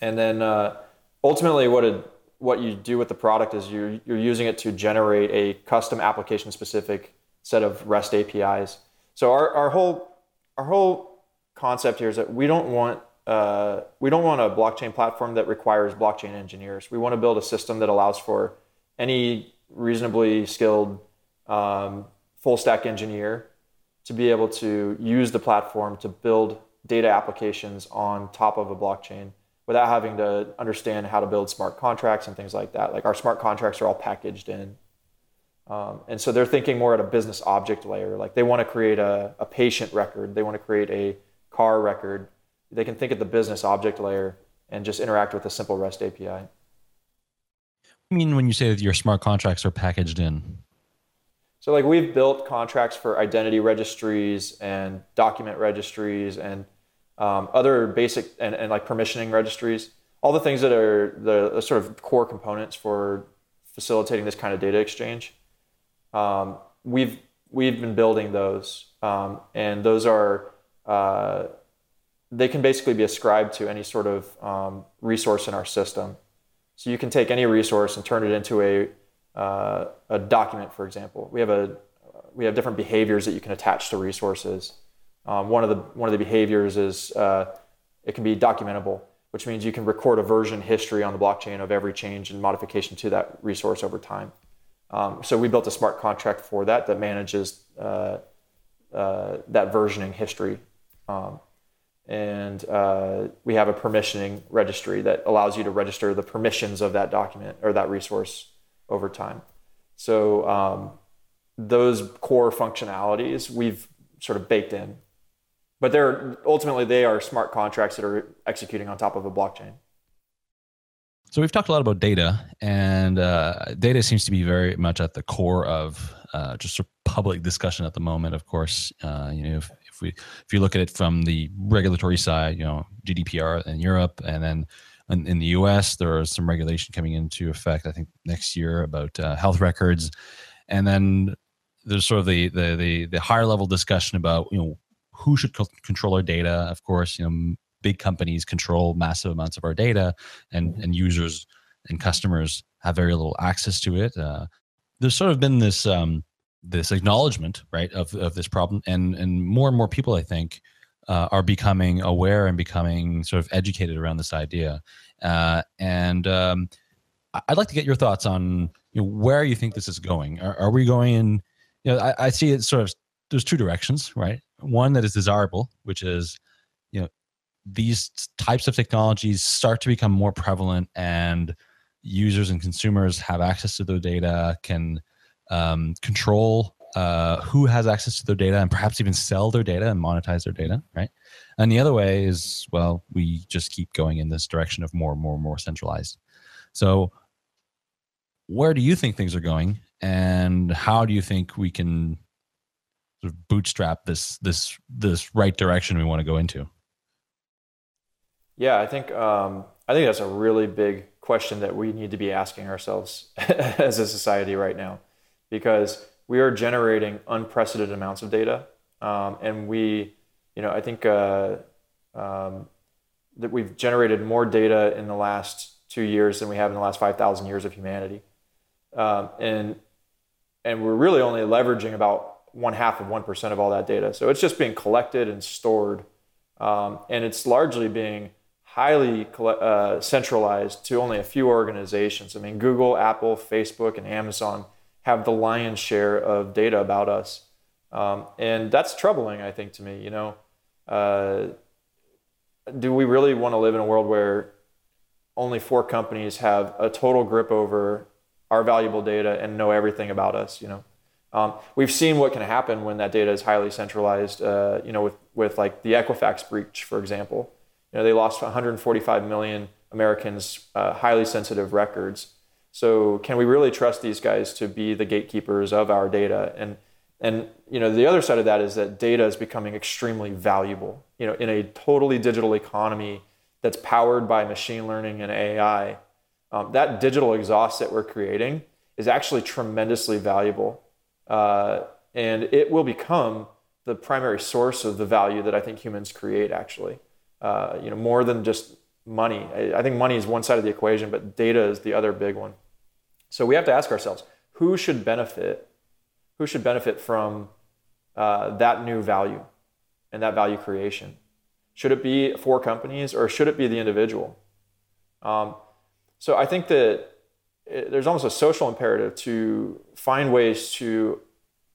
and then uh, ultimately, what what you do with the product is you're you're using it to generate a custom application specific set of REST APIs. So our, our whole our whole concept here is that we don't want uh, we don't want a blockchain platform that requires blockchain engineers. We want to build a system that allows for any reasonably skilled um, full stack engineer to be able to use the platform to build data applications on top of a blockchain without having to understand how to build smart contracts and things like that. Like our smart contracts are all packaged in. Um, and so they're thinking more at a business object layer. Like they want to create a, a patient record, they want to create a car record. They can think at the business object layer and just interact with a simple REST API. I mean when you say that your smart contracts are packaged in? So like we've built contracts for identity registries and document registries and um, other basic and, and like permissioning registries, all the things that are the, the, sort of core components for facilitating this kind of data exchange. Um, we've we've been building those, um, and those are uh, they can basically be ascribed to any sort of um, resource in our system. So you can take any resource and turn it into a uh, a document, for example. We have a we have different behaviors that you can attach to resources. Um, one of the one of the behaviors is uh, it can be documentable, which means you can record a version history on the blockchain of every change and modification to that resource over time. Um, so we built a smart contract for that that manages uh, uh, that versioning history. Um, and uh, we have a permissioning registry that allows you to register the permissions of that document or that resource over time. So um, those core functionalities we've sort of baked in but they're ultimately they are smart contracts that are executing on top of a blockchain. So we've talked a lot about data, and uh, data seems to be very much at the core of uh, just a public discussion at the moment. Of course, uh, you know if, if we if you look at it from the regulatory side, you know GDPR in Europe, and then in, in the U.S. there is some regulation coming into effect. I think next year about uh, health records, and then there's sort of the, the the the higher level discussion about you know who should co- control our data. Of course, you know big companies control massive amounts of our data, and and users and customers have very little access to it. Uh, there's sort of been this um, this acknowledgement, right, of of this problem, and and more and more people, I think, uh, are becoming aware and becoming sort of educated around this idea. Uh, and um, I'd like to get your thoughts on you know, where you think this is going. Are, are we going in? You know, I, I, see it sort of. There's two directions, right? One that is desirable, which is, you know, these types of technologies start to become more prevalent, and users and consumers have access to their data, can um, control uh, who has access to their data, and perhaps even sell their data and monetize their data, right? And the other way is, well, we just keep going in this direction of more and more and more centralized. So where do you think things are going and how do you think we can sort of bootstrap this this this right direction we want to go into yeah i think um, i think that's a really big question that we need to be asking ourselves [laughs] as a society right now because we are generating unprecedented amounts of data. Um, and we you know i think uh, um, that we've generated more data in the last two years than we have in the last 5000 years of humanity. Um, and and we're really only leveraging about one half of one percent of all that data. So it's just being collected and stored, um, and it's largely being highly uh, centralized to only a few organizations. I mean, Google, Apple, Facebook, and Amazon have the lion's share of data about us, um, and that's troubling. I think to me, you know. Uh, do we really want to live in a world where only four companies have a total grip over our valuable data and know everything about us. You know, um, we've seen what can happen when that data is highly centralized. Uh, you know, with with like the Equifax breach, for example. You know, they lost 145 million Americans' uh, highly sensitive records. So, can we really trust these guys to be the gatekeepers of our data? And and you know, the other side of that is that data is becoming extremely valuable. You know, in a totally digital economy that's powered by machine learning and AI um, that digital exhaust that we're creating is actually tremendously valuable. Uh, and it will become the primary source of the value that I think humans create actually. Uh, you know, more than just money. I, I think money is one side of the equation, but data is the other big one. So we have to ask ourselves, who should benefit? Who should benefit from uh, that new value and that value creation? Should it be for companies or should it be the individual? Um, so I think that it, there's almost a social imperative to find ways to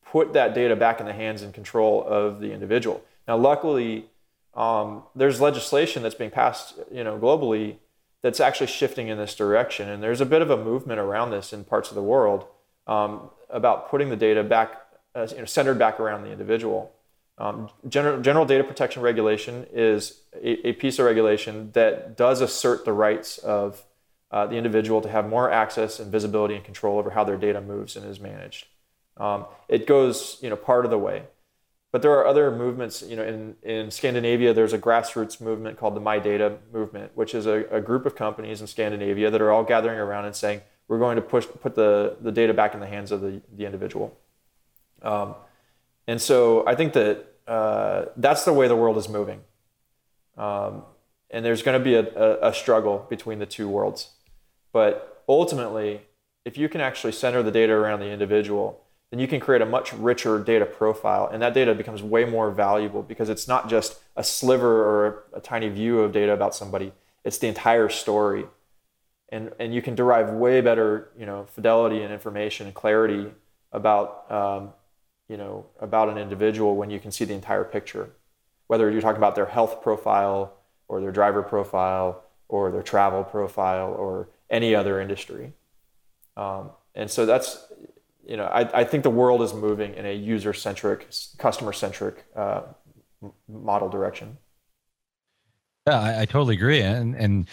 put that data back in the hands and control of the individual. Now, luckily, um, there's legislation that's being passed, you know, globally that's actually shifting in this direction, and there's a bit of a movement around this in parts of the world um, about putting the data back, uh, you know, centered back around the individual. Um, general, general data protection regulation is a, a, piece of regulation that does assert the rights of uh, the individual to have more access and visibility and control over how their data moves and is managed. Um, it goes, you know, part of the way. But there are other movements, you know, in, in Scandinavia, there's a grassroots movement called the My Data movement, which is a, a group of companies in Scandinavia that are all gathering around and saying, we're going to push, put the, the data back in the hands of the, the individual. Um, and so I think that uh, that's the way the world is moving. Um, and there's going to be a, a, a struggle between the two worlds. But ultimately, if you can actually center the data around the individual, then you can create a much richer data profile. And that data becomes way more valuable because it's not just a sliver or a, tiny view of data about somebody, it's the entire story. And, and you can derive way better you know, fidelity and information and clarity about, um, you know, about an individual when you can see the entire picture. Whether you're talking about their health profile or their driver profile or their travel profile or any other industry. Um, and so that's, you know, I, I think the world is moving in a user centric, customer centric uh, model direction. Yeah, I, I, totally agree. And, and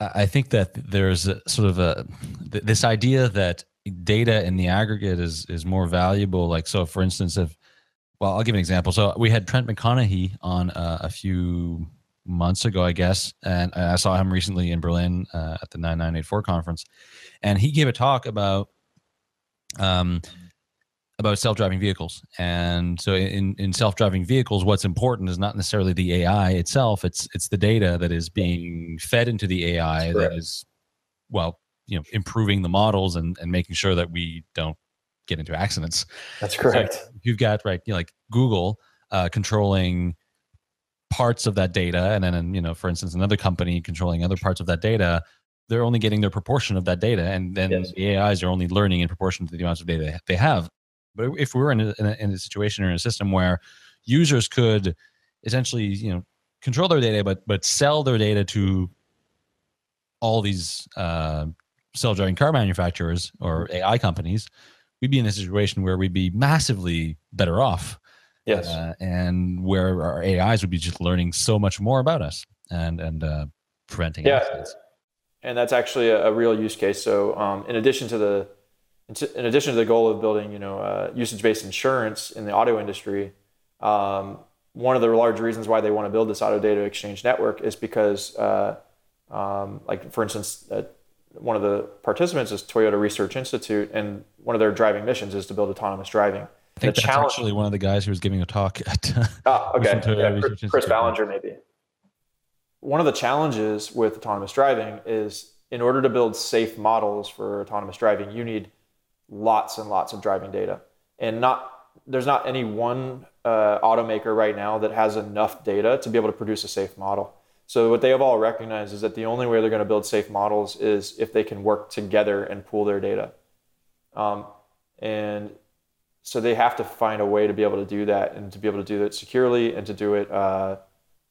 I think that there's a, sort of a, this idea that data in the aggregate is, is more valuable. Like, so for instance, if, well, I'll give an example. So we had Trent McConaghy on uh, a few months ago, I guess, and I saw him recently in Berlin uh, at the 9984 conference, and he gave a talk about um, about self-driving vehicles. And so in, in self-driving vehicles what's important is not necessarily the ai itself. It's it's the data that is being fed into the ai that is well you know improving the models and, and making sure that we don't get into accidents. That's correct. so you've got right you know, like google uh, controlling parts of that data. And then you know for instance another company controlling other parts of that data they're only getting their proportion of that data and then yes. the ais are only learning in proportion to the amounts of data they have but if we were in a, in a, in a situation or in a system where users could essentially, you know, control their data, but but sell their data to all these uh, self-driving car manufacturers or AI companies, we'd be in a situation where we'd be massively better off. Yes, uh, and where our AIs would be just learning so much more about us and and uh, preventing yeah. accidents. And that's actually a, a real use case. So, um, in addition to the in addition to the goal of building, you know, uh, usage-based insurance in the auto industry, um, one of the large reasons why they want to build this auto data exchange network is because, uh, um, like for instance, uh, one of the participants is Toyota Research Institute, and one of their driving missions is to build autonomous driving. I think the that's challenge- actually one of the guys who was giving a talk at. oh, okay. [laughs] Yeah, Chris, Chris Ballinger, maybe. One of the challenges with autonomous driving is in order to build safe models for autonomous driving, you need lots and lots of driving data, and not there's not any one uh, automaker right now that has enough data to be able to produce a safe model. So what they have all recognized is that the only way they're going to build safe models is if they can work together and pool their data. Um, and so they have to find a way to be able to do that and to be able to do it securely and to do it uh,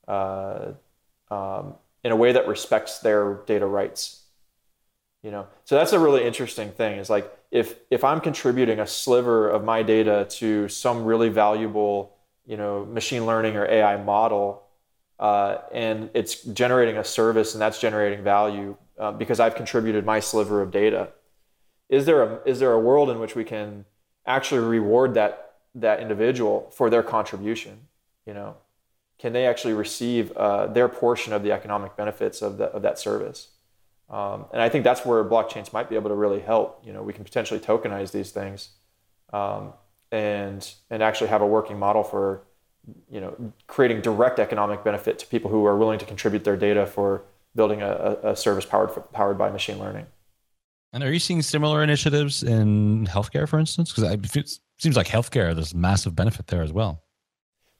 uh, um, in a way that respects their data rights. You know? So that's a really interesting thing is like if if i'm contributing a sliver of my data to some really valuable you know machine learning or ai model uh, and it's generating a service and that's generating value uh, because i've contributed my sliver of data is there a is there a world in which we can actually reward that that individual for their contribution you know can they actually receive uh, their portion of the economic benefits of, the, of that service um, and I think that's where blockchains might be able to really help. You know, we can potentially tokenize these things um, and and actually have a working model for you know creating direct economic benefit to people who are willing to contribute their data for building a, a service powered for, powered by machine learning. And are you seeing similar initiatives in healthcare, for instance? Because it seems like healthcare, there's massive benefit there as well.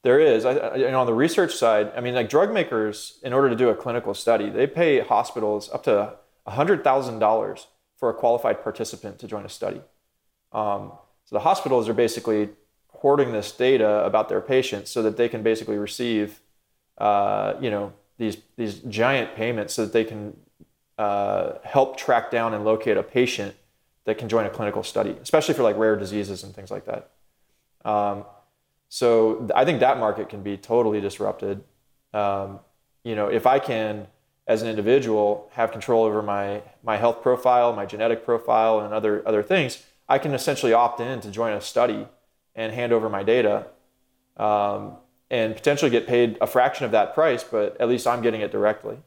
There is. I, you know, on the research side, I mean, like drug makers, in order to do a clinical study, they pay hospitals up to $100,000 for a qualified participant to join a study. Um, so the hospitals are basically hoarding this data about their patients so that they can basically receive, uh, you know, these these giant payments so that they can uh, help track down and locate a patient that can join a clinical study, especially for like rare diseases and things like that. Um, so I think that market can be totally disrupted. Um, you know, if I can as an individual have control over my my health profile, my genetic profile, and other other things, I can essentially opt in to join a study and hand over my data, um, and potentially get paid a fraction of that price, but at least I'm getting it directly.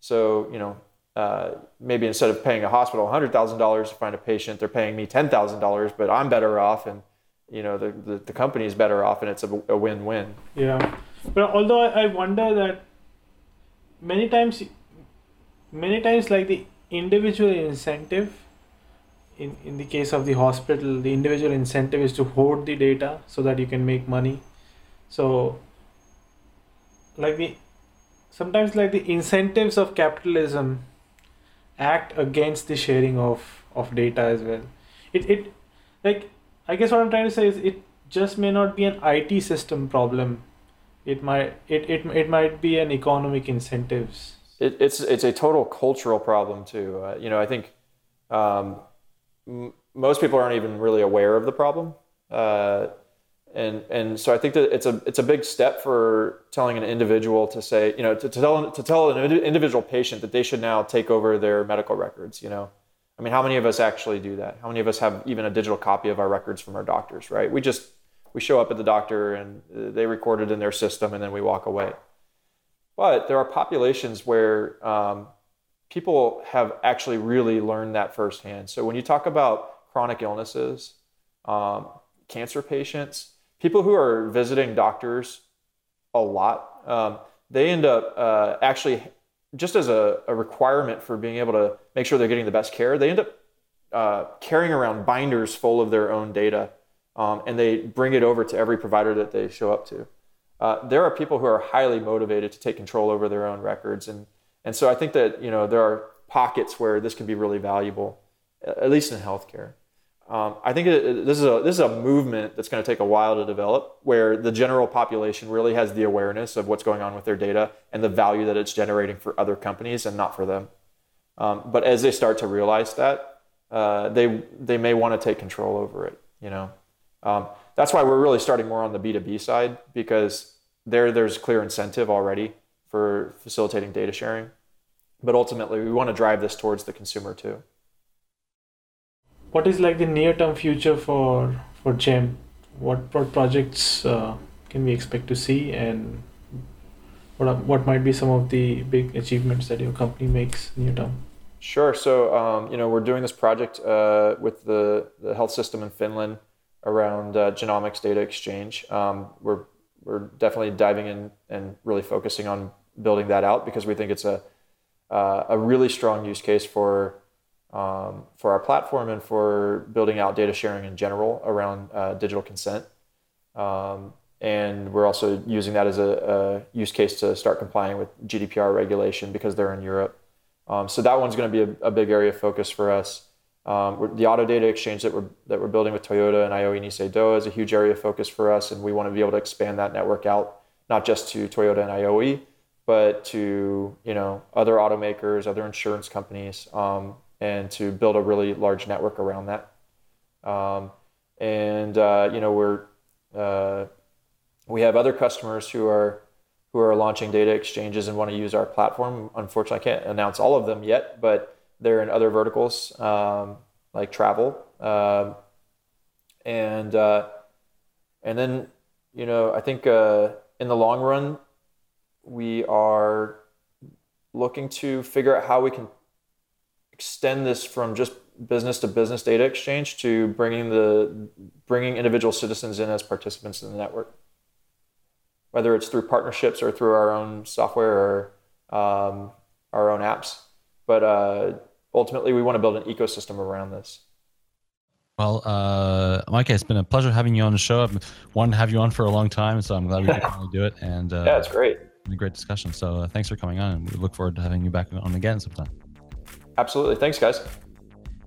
So you know, uh, maybe instead of paying a hospital $100,000 to find a patient, they're paying me $10,000, but I'm better off, and you know the, the, the company is better off, and it's a, a win-win. Yeah, but although I wonder that many times many times like the individual incentive in, in the case of the hospital the individual incentive is to hoard the data so that you can make money. So like the sometimes like the incentives of capitalism act against the sharing of of data as well. It it like i guess what i'm trying to say is it just may not be an it system problem. It might it, it, it might be an economic incentives. It, it's it's a total cultural problem too. Uh, you know i think um, m- most people aren't even really aware of the problem. Uh, and and so i think that it's a it's a big step for telling an individual to say you know to, to tell to tell an individual patient that they should now take over their medical records you know i mean how many of us actually do that how many of us have even a digital copy of our records from our doctors right we just we show up at the doctor and they record it in their system and then we walk away. But there are populations where um, people have actually really learned that firsthand. So when you talk about chronic illnesses, um, cancer patients, people who are visiting doctors a lot, um, they end up uh, actually just as a, a, requirement for being able to make sure they're getting the best care, they end up uh, carrying around binders full of their own data, um, and they bring it over to every provider that they show up to. Uh, there are people who are highly motivated to take control over their own records, and and so I think that you know there are pockets where this can be really valuable, at least in healthcare. Um, I think it, this is a this is a movement that's going to take a while to develop, where the general population really has the awareness of what's going on with their data and the value that it's generating for other companies and not for them. Um, but as they start to realize that, uh, they they may want to take control over it. You know, um, that's why we're really starting more on the B two B side because there there's clear incentive already for facilitating data sharing, but ultimately we want to drive this towards the consumer too what is like the near term future for for Gem? What projects uh, can we expect to see, and what what might be some of the big achievements that your company makes near term? Sure. So um, you know we're doing this project uh, with the the health system in Finland around uh, genomics data exchange. Um, we're we're definitely diving in and really focusing on building that out because we think it's a uh, a really strong use case for um, for our platform and for building out data sharing in general around uh, digital consent. Um, and we're also using that as a, a, use case to start complying with GDPR regulation because they're in Europe. Um, so that one's going to be a, a, big area of focus for us. Um, the auto data exchange that we're that we're building with Toyota and Aioi Nissay Dowa is a huge area of focus for us, and we want to be able to expand that network out not just to Toyota and Aioi, but to you know other automakers, other insurance companies, um, and to build a really large network around that. Um, and uh, you know we're uh, we have other customers who are who are launching data exchanges and want to use our platform. Unfortunately, I can't announce all of them yet, but they're in other verticals um, like travel, um, and uh, and then you know I think uh, in the long run we are looking to figure out how we can extend this from just business to business data exchange to bringing the bringing individual citizens in as participants in the network whether it's through partnerships or through our own software or um, our own apps but uh, ultimately we want to build an ecosystem around this well, uh, Mike, it's been a pleasure having you on the show. I've wanted to have you on for a long time, so I'm glad we could finally do it. And uh, [laughs] yeah, it's great. a great discussion. So uh, thanks for coming on, and we look forward to having you back on again sometime. Absolutely. Thanks, guys.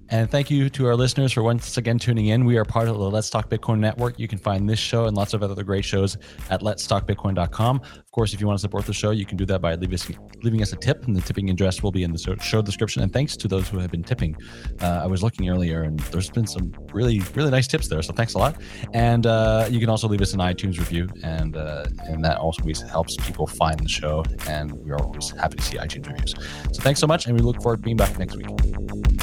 And thank you to our listeners for once again tuning in. We are part of the Let's Talk Bitcoin network. You can find this show and lots of other great shows at letstalkbitcoin.com. Of course, if you want to support the show, you can do that by leaving us, leaving us a tip, and the tipping address will be in the show description. And thanks to those who have been tipping. Uh, I was looking earlier, and there's been some really, really nice tips there. So thanks a lot. And uh, you can also leave us an iTunes review, and uh, and that also helps people find the show. And we are always happy to see iTunes reviews. So thanks so much, and we look forward to being back next week.